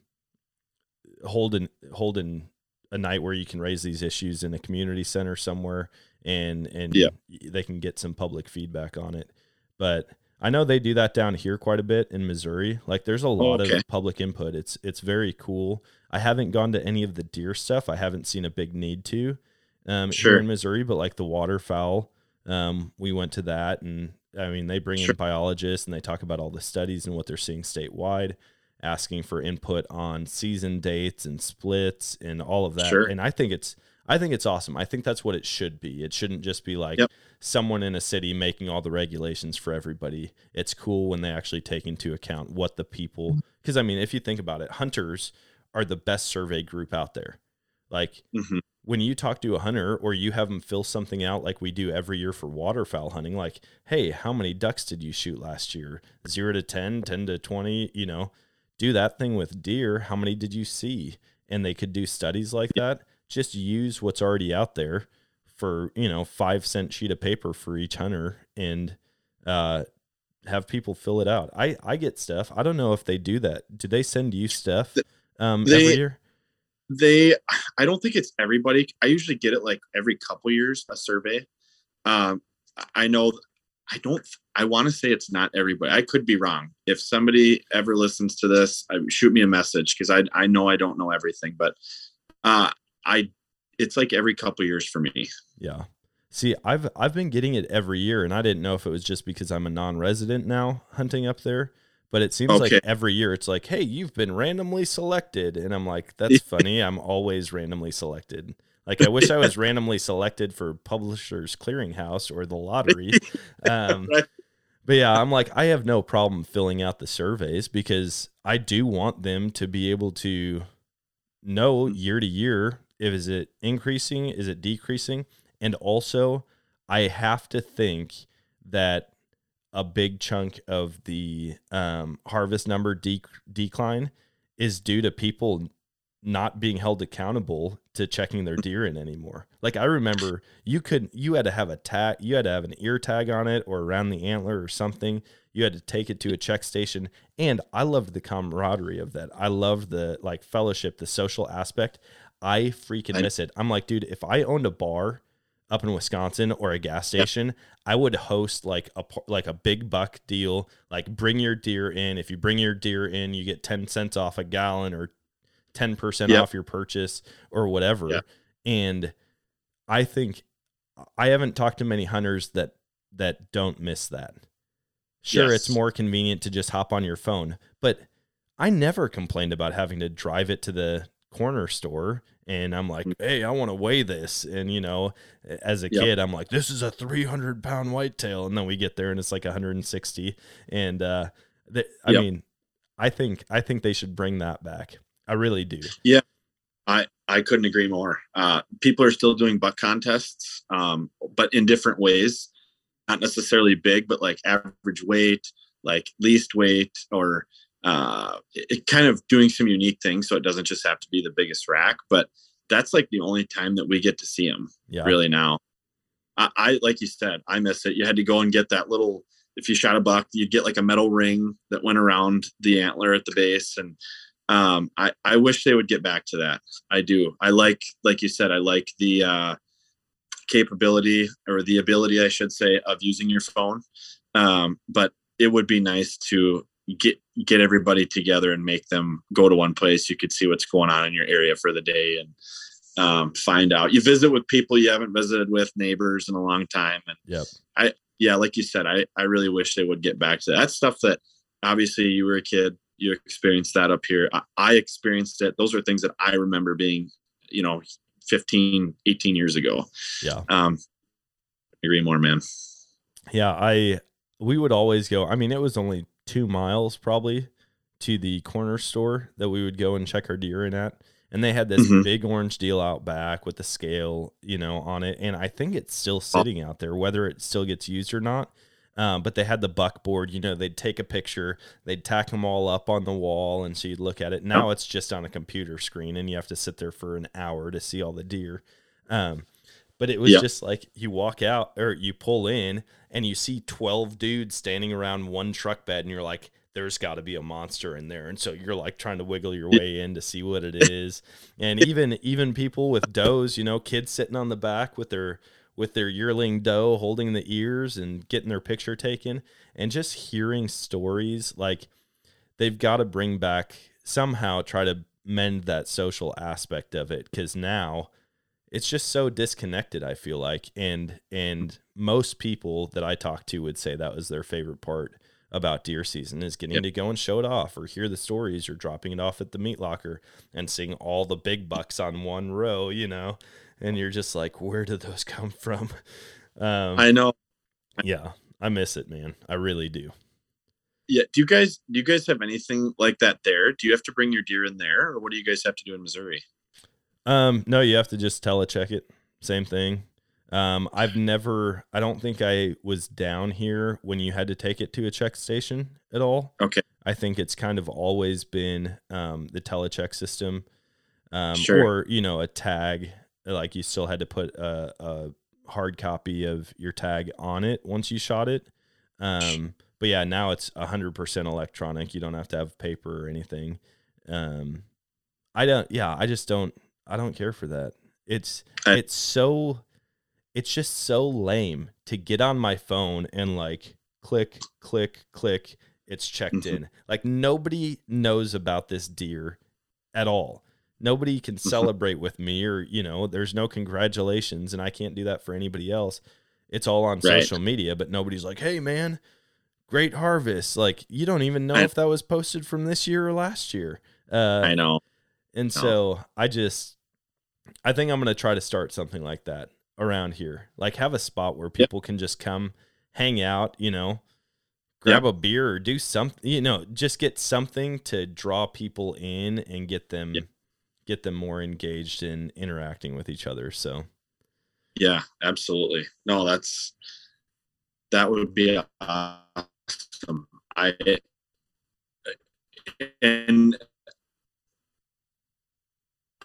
hold an hold in a night where you can raise these issues in a community center somewhere and and Yeah. they can get some public feedback on it. But I know they do that down here quite a bit in Missouri. Like there's a lot okay. of public input. It's it's very cool. I haven't gone to any of the deer stuff. I haven't seen a big need to um, here Sure. in Missouri, but like the waterfowl, um, we went to that, and I mean they bring Sure. in biologists and they talk about all the studies and what they're seeing statewide, asking for input on season dates and splits and all of that. Sure. And I think it's I think it's awesome. I think that's what it should be. It shouldn't just be like Yep. someone in a city making all the regulations for everybody. It's cool when they actually take into account what the people because I mean, if you think about it, hunters are the best survey group out there. Like Mhm. when you talk to a hunter or you have them fill something out like we do every year for waterfowl hunting, like, hey, how many ducks did you shoot last year? Zero to 10, 10 to 20, you know, do that thing with deer. How many did you see? And they could do studies like that. Just use what's already out there for, you know, five cent sheet of paper for each hunter and, uh, have people fill it out. I, I get stuff. I don't know if they do that. Do they send you stuff um, They- every year? they i don't think it's everybody i usually get it like every couple years a survey um i know i don't i want to say it's not everybody i could be wrong if somebody ever listens to this shoot me a message because i i know i don't know everything but uh i it's like every couple years for me Yeah. See, I've I've been getting it every year, and I didn't know if it was just because I'm a non-resident now hunting up there. But it seems like every year it's like, hey, you've been randomly selected, and I'm like, that's funny. I'm always randomly selected. Like I wish I was randomly selected for Publishers Clearinghouse or the lottery. Um, Right. But yeah, I'm like, I have no problem filling out the surveys because I do want them to be able to know year to year if is it increasing, is it decreasing, and also I have to think that a big chunk of the um, harvest number de- decline is due to people not being held accountable to checking their deer in anymore. Like I remember you could you had to have a tag you had to have an ear tag on it or around the antler or something. You had to take it to a check station and I loved the camaraderie of that. I loved the like fellowship, the social aspect. I freaking I- miss it. I'm like, dude, if I owned a bar up in Wisconsin or a gas station, I would host like a like a big buck deal, like bring your deer in. If you bring your deer in, you get 10 cents off a gallon or 10% Yep. off your purchase or whatever. Yeah. And I think I haven't talked to many hunters that that don't miss that. Sure, it's more convenient to just hop on your phone, but I never complained about having to drive it to the corner store and I'm like, hey, I want to weigh this. And you know, as a Yep. kid, I'm like, this is a 300 pound whitetail. And then we get there and it's like 160. And uh, I Yep. mean, I think I think they should bring that back. I really do. Yeah. I I couldn't agree more. Uh, people are still doing buck contests, um, but in different ways. Not necessarily big, but like average weight, like least weight, or uh, it, kind of doing some unique things. So it doesn't just have to be the biggest rack, but that's like the only time that we get to see them Yeah. really now. I, I like you said, I miss it. You had to go and get that little. If you shot a buck, you'd get like a metal ring that went around the antler at the base, and um, I I wish they would get back to that. I do. I like, like you said, I like the uh, capability or the ability, I should say, of using your phone. Um, but it would be nice to get get everybody together and make them go to one place. You could see what's going on in your area for the day and um, find out. You visit with people you haven't visited with, neighbors in a long time, and Yep. I, yeah, like you said, I I really wish they would get back to that. That's stuff that obviously you were a kid, you experienced that up here. I, I experienced it. Those are things that I remember being, you know, 15, 18 years ago. Yeah. Um, agree more, man. Yeah, I we would always go. I mean, it was only two miles probably to the corner store that we would go and check our deer in at. And they had this Mhm. big orange deal out back with the scale, you know, on it. And I think it's still sitting out there, whether it still gets used or not. Um, but they had the buckboard, you know, they'd take a picture, they'd tack them all up on the wall, and so you'd look at it. Now it's just on a computer screen, and you have to sit there for an hour to see all the deer. Um, but it was just like you walk out or you pull in and you see 12 dudes standing around one truck bed and you're like there's got to be a monster in there. And so you're like trying to wiggle your way in to see what it is. And even even people with does you know kids sitting on the back with their with their yearling doe holding the ears and getting their picture taken and just hearing stories like they've got to bring back somehow try to mend that social aspect of it because now it's just so disconnected i feel like and and most people that i talk to would say that was their favorite part about deer season is getting Yep. to go and show it off or hear the stories or dropping it off at the meat locker and seeing all the big bucks on one row you know and you're just like where did those come from um I know. yeah i miss it man i really do Yeah. Do you guys do you guys have anything like that there? Do you have to bring your deer in there, or what do you guys have to do in Missouri? Um, no, you have to just telecheck it. Same thing. Um, I've never, I don't think I was down here when you had to take it to a check station at all. Okay. I think it's kind of always been um, the telecheck system, um, Sure. or you know, a tag. Like you still had to put a, a hard copy of your tag on it once you shot it. Um, but yeah, now it's hundred percent electronic. You don't have to have paper or anything. Um, I don't. Yeah, I just don't. I don't care for that. It's it's so it's just so lame to get on my phone and like click click click it's checked Mhm. in. Like nobody knows about this deer at all. Nobody can Mm-hmm. celebrate with me or, you know, there's no congratulations and I can't do that for anybody else. It's all on Right. social media, but nobody's like, "Hey man, great harvest." Like you don't even know I- if that was posted from this year or last year. Uh I know. and No. so I just, I think I'm going to try to start something like that around here. Like have a spot where people can just come hang out, you know, grab a beer or do something, you know, just get something to draw people in and get them Yeah. Get them more engaged in interacting with each other. So Yeah, absolutely. No, that's that would be awesome. I and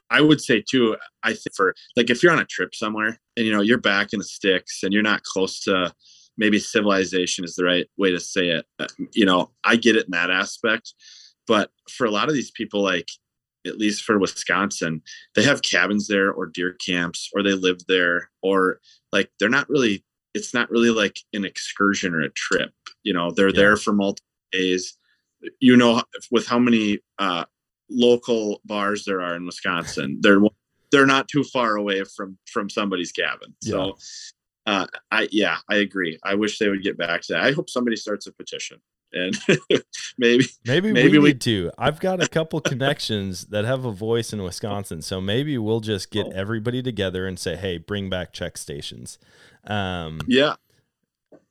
I would say too. I think for like if you're on a trip somewhere and you know you're back in the sticks and you're not close to maybe civilization is the right way to say it. You know, I get it in that aspect, but for a lot of these people, like at least for Wisconsin, they have cabins there or deer camps or they live there or like they're not really it's not really like an excursion or a trip you know? They're Yeah. there for multiple days. You know with how many uh local bars there are in wisconsin they're they're not too far away from from somebody's cabin. So uh i yeah i agree. I wish they would get back to that. I hope somebody starts a petition and maybe maybe, Maybe we we- need to. I've got a couple connections that have a voice in Wisconsin, so maybe we'll just get Oh. everybody together and say, "Hey, bring back check stations." Um, yeah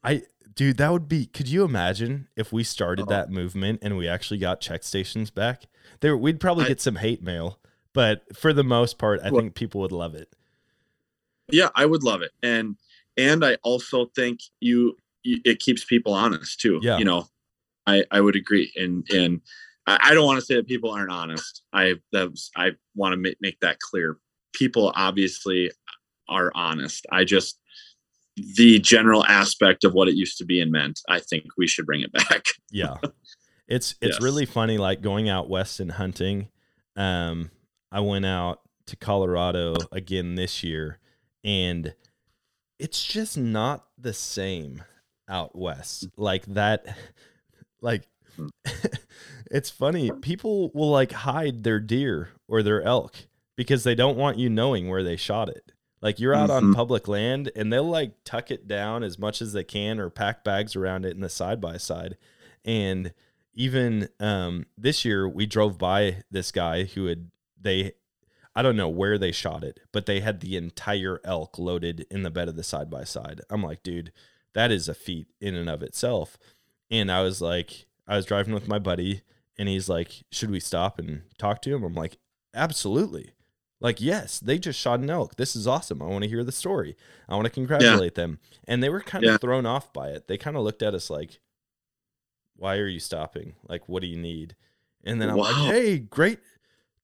I dude, that would be. Could you imagine if we started Oh. that movement and we actually got check stations back? There, we'd probably I- get some hate mail, but for the most part, I Well- think people would love it. yeah i would love it and and i also think you, you it keeps people honest too Yeah. you know i i would agree and and i, don't want to say that people aren't honest i i want to make, make that clear people obviously are honest i just the general aspect of what it used to be and meant i think we should bring it back Yeah. It's it's Yes. really funny like going out west and hunting. Um I went out to Colorado again this year and it's just not the same out west. Like that like it's funny. People will like hide their deer or their elk because they don't want you knowing where they shot it. Like you're out on Mhm. public land and they'll like tuck it down as much as they can or pack bags around it in the side by side. And even um, this year, we drove by this guy who had they, I don't know where they shot it, but they had the entire elk loaded in the bed of the side by side. I'm like, dude, that is a feat in and of itself. And I was like, I was driving with my buddy, and he's like, should we stop and talk to him? I'm like, absolutely. Like, yes, they just shot an elk. This is awesome. I want to hear the story. I want to congratulate them. And they were kind of Yeah. thrown off by it. They kind of looked at us like, why are you stopping? Like, what do you need? And then I'm like, hey, great,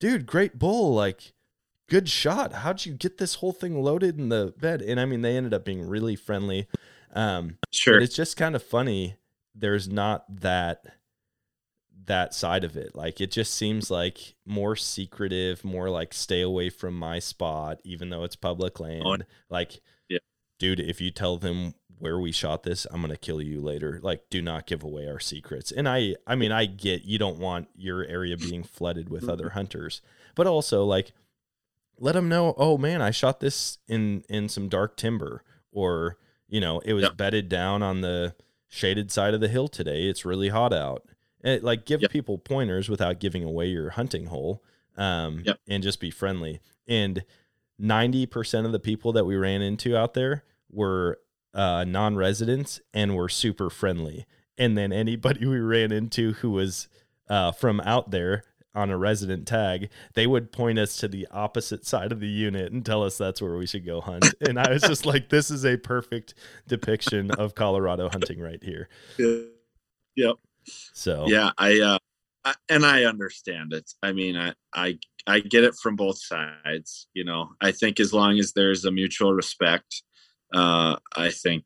dude, great bull. Like, good shot. How'd you get this whole thing loaded in the bed? And I mean, they ended up being really friendly. Um, sure it's just kind of funny. There's not that that side of it. Like it just seems like more secretive, more like stay away from my spot, even though it's public oh, land. Like, Yeah. dude, if you tell them where we shot this, I'm gonna kill you later. Like, do not give away our secrets. And I, I mean, I get you don't want your area being flooded with other mm-hmm. hunters, but also like, let them know. Oh man, I shot this in in some dark timber, or you know, it was Yep. bedded down on the shaded side of the hill today. It's really hot out. And, like give Yep. people pointers without giving away your hunting hole. Um, Yep. and just be friendly. And 90% of the people that we ran into out there were uh, non-residents and were super friendly. And then anybody we ran into who was uh, from out there on a resident tag, they would point us to the opposite side of the unit and tell us that's where we should go hunt. And I was just like, this is a perfect depiction of Colorado hunting right here. yep. So. Yeah i uh I, and i understand it. I mean i i i get it from both sides you know. I think as long as there's a mutual respect uh i think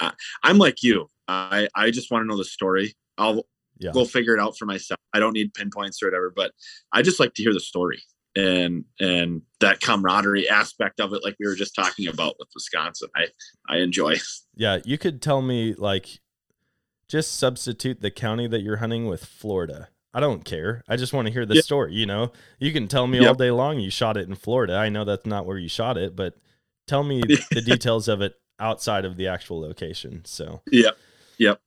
I, i'm like you. I i just want to know the story. I'll yeah, go figure it out for myself i don't need pinpoints or whatever but i just like to hear the story and and that camaraderie aspect of it like we were just talking about with wisconsin i i enjoy yeah. You could tell me like, just substitute the county that you're hunting with Florida. I don't care. I just want to hear the Yep. story. You know, you can tell me all day long you shot it in Florida. I know that's not where you shot it, but tell me the details of it outside of the actual location. So, Yep. Yep.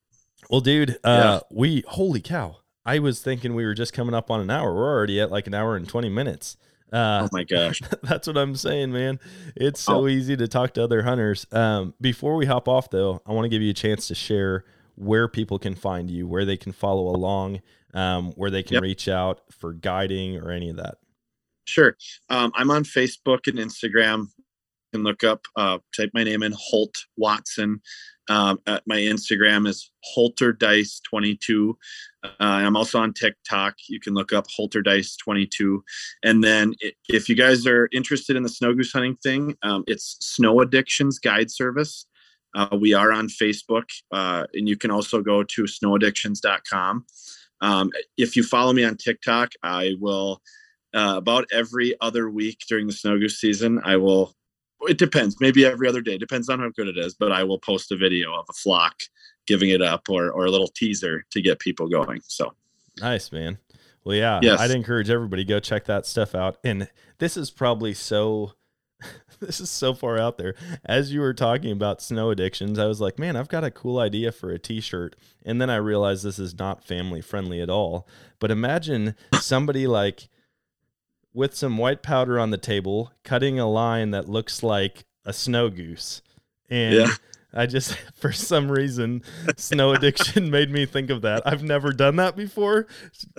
Well, dude, uh, we holy cow! I was thinking we were just coming up on an hour. We're already at like an hour and twenty minutes. Uh, oh my gosh That's what I'm saying, man. It's so Oh. easy to talk to other hunters. Um, before we hop off, though, I want to give you a chance to share where people can find you, where they can follow along, um, where they can Yep. reach out for guiding or any of that. Sure. Um, I'm on Facebook and Instagram. You can look up, uh, type my name in Holt Watson. Um, my Instagram is Holter Dice 22. Uh, I'm also on TikTok. You can look up Holter Dice 22. And then if you guys are interested in the snow goose hunting thing, um, it's Snow Addictions Guide Service. Uh, we are on Facebook, uh, and you can also go to snowaddictions.com. Um, if you follow me on TikTok, I will uh, about every other week during the snow goose season. I will. It depends. Maybe every other day. Depends on how good it is. But I will post a video of a flock giving it up or or a little teaser to get people going. So Nice, man. Well, yeah, Yes. I'd encourage everybody go check that stuff out. And this is probably so this is so far out there. As you were talking about snow addictions, I was like, man, I've got a cool idea for a t-shirt. And then I realized this is not family friendly at all. But imagine somebody like with some white powder on the table, cutting a line that looks like a snow goose. And Yeah. I just, for some reason, snow addiction made me think of that. I've never done that before.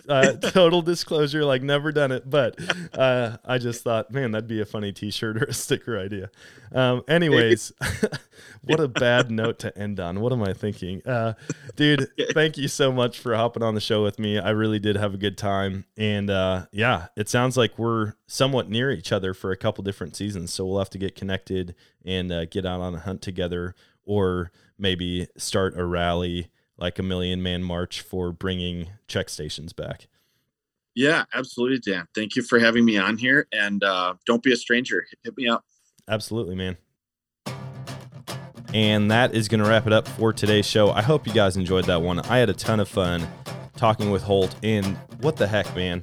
Uh, total disclosure, like never done it. But uh, I just thought, man, that'd be a funny T-shirt or a sticker idea. Um, anyways, what a bad note to end on. What am I thinking, uh, dude? Thank you so much for hopping on the show with me. I really did have a good time, and uh, yeah, it sounds like we're somewhat near each other for a couple different seasons. So we'll have to get connected and uh, get out on a hunt together or maybe start a rally like a million man march for bringing check stations back. yeah, absolutely, Dan. Thank you for having me on here. And uh, don't be a stranger. Hit me up. Absolutely, man. And that is going to wrap it up for today's show. I hope you guys enjoyed that one. I had a ton of fun talking with Holt. And what the heck, man?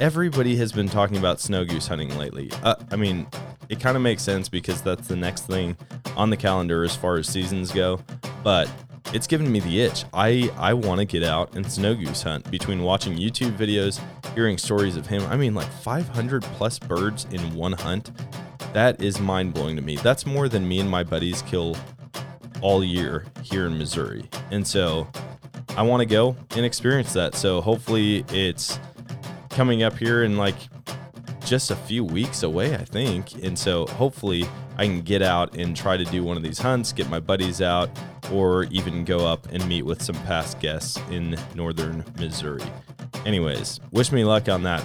Everybody has been talking about snow goose hunting lately. Uh, I mean, it kind of makes sense because that's the next thing on the calendar as far as seasons go. But it's given me the itch. I, I want to get out and snow goose hunt between watching YouTube videos, hearing stories of him. I mean, like 500 plus birds in one hunt. That is mind blowing to me. That's more than me and my buddies kill all year here in Missouri. And so I want to go and experience that. So hopefully it's coming up here in like just a few weeks away, I think. And so hopefully I can get out and try to do one of these hunts, get my buddies out, or even go up and meet with some past guests in northern Missouri. Anyways, wish me luck on that.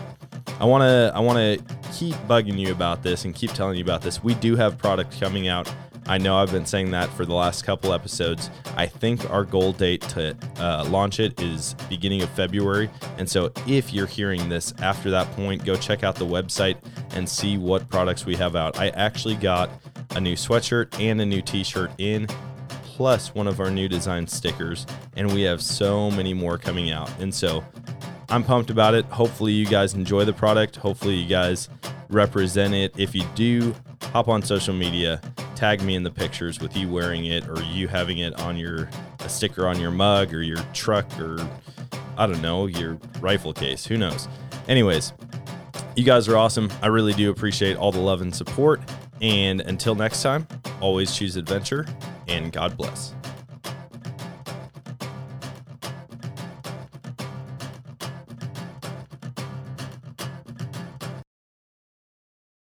I want to I want to keep bugging you about this and keep telling you about this. We do have product coming out. I know I've been saying that for the last couple episodes. I think our goal date to uh, launch it is beginning of February. And so if you're hearing this after that point, go check out the website and see what products we have out. I actually got a new sweatshirt and a new t-shirt in plus one of our new design stickers and we have so many more coming out. And so I'm pumped about it. Hopefully, you guys enjoy the product. Hopefully, you guys represent it. If you do, hop on social media, tag me in the pictures with you wearing it or you having it on your a sticker on your mug or your truck or I don't know, your rifle case. Who knows? Anyways, you guys are awesome. I really do appreciate all the love and support. And until next time, always choose adventure and God bless.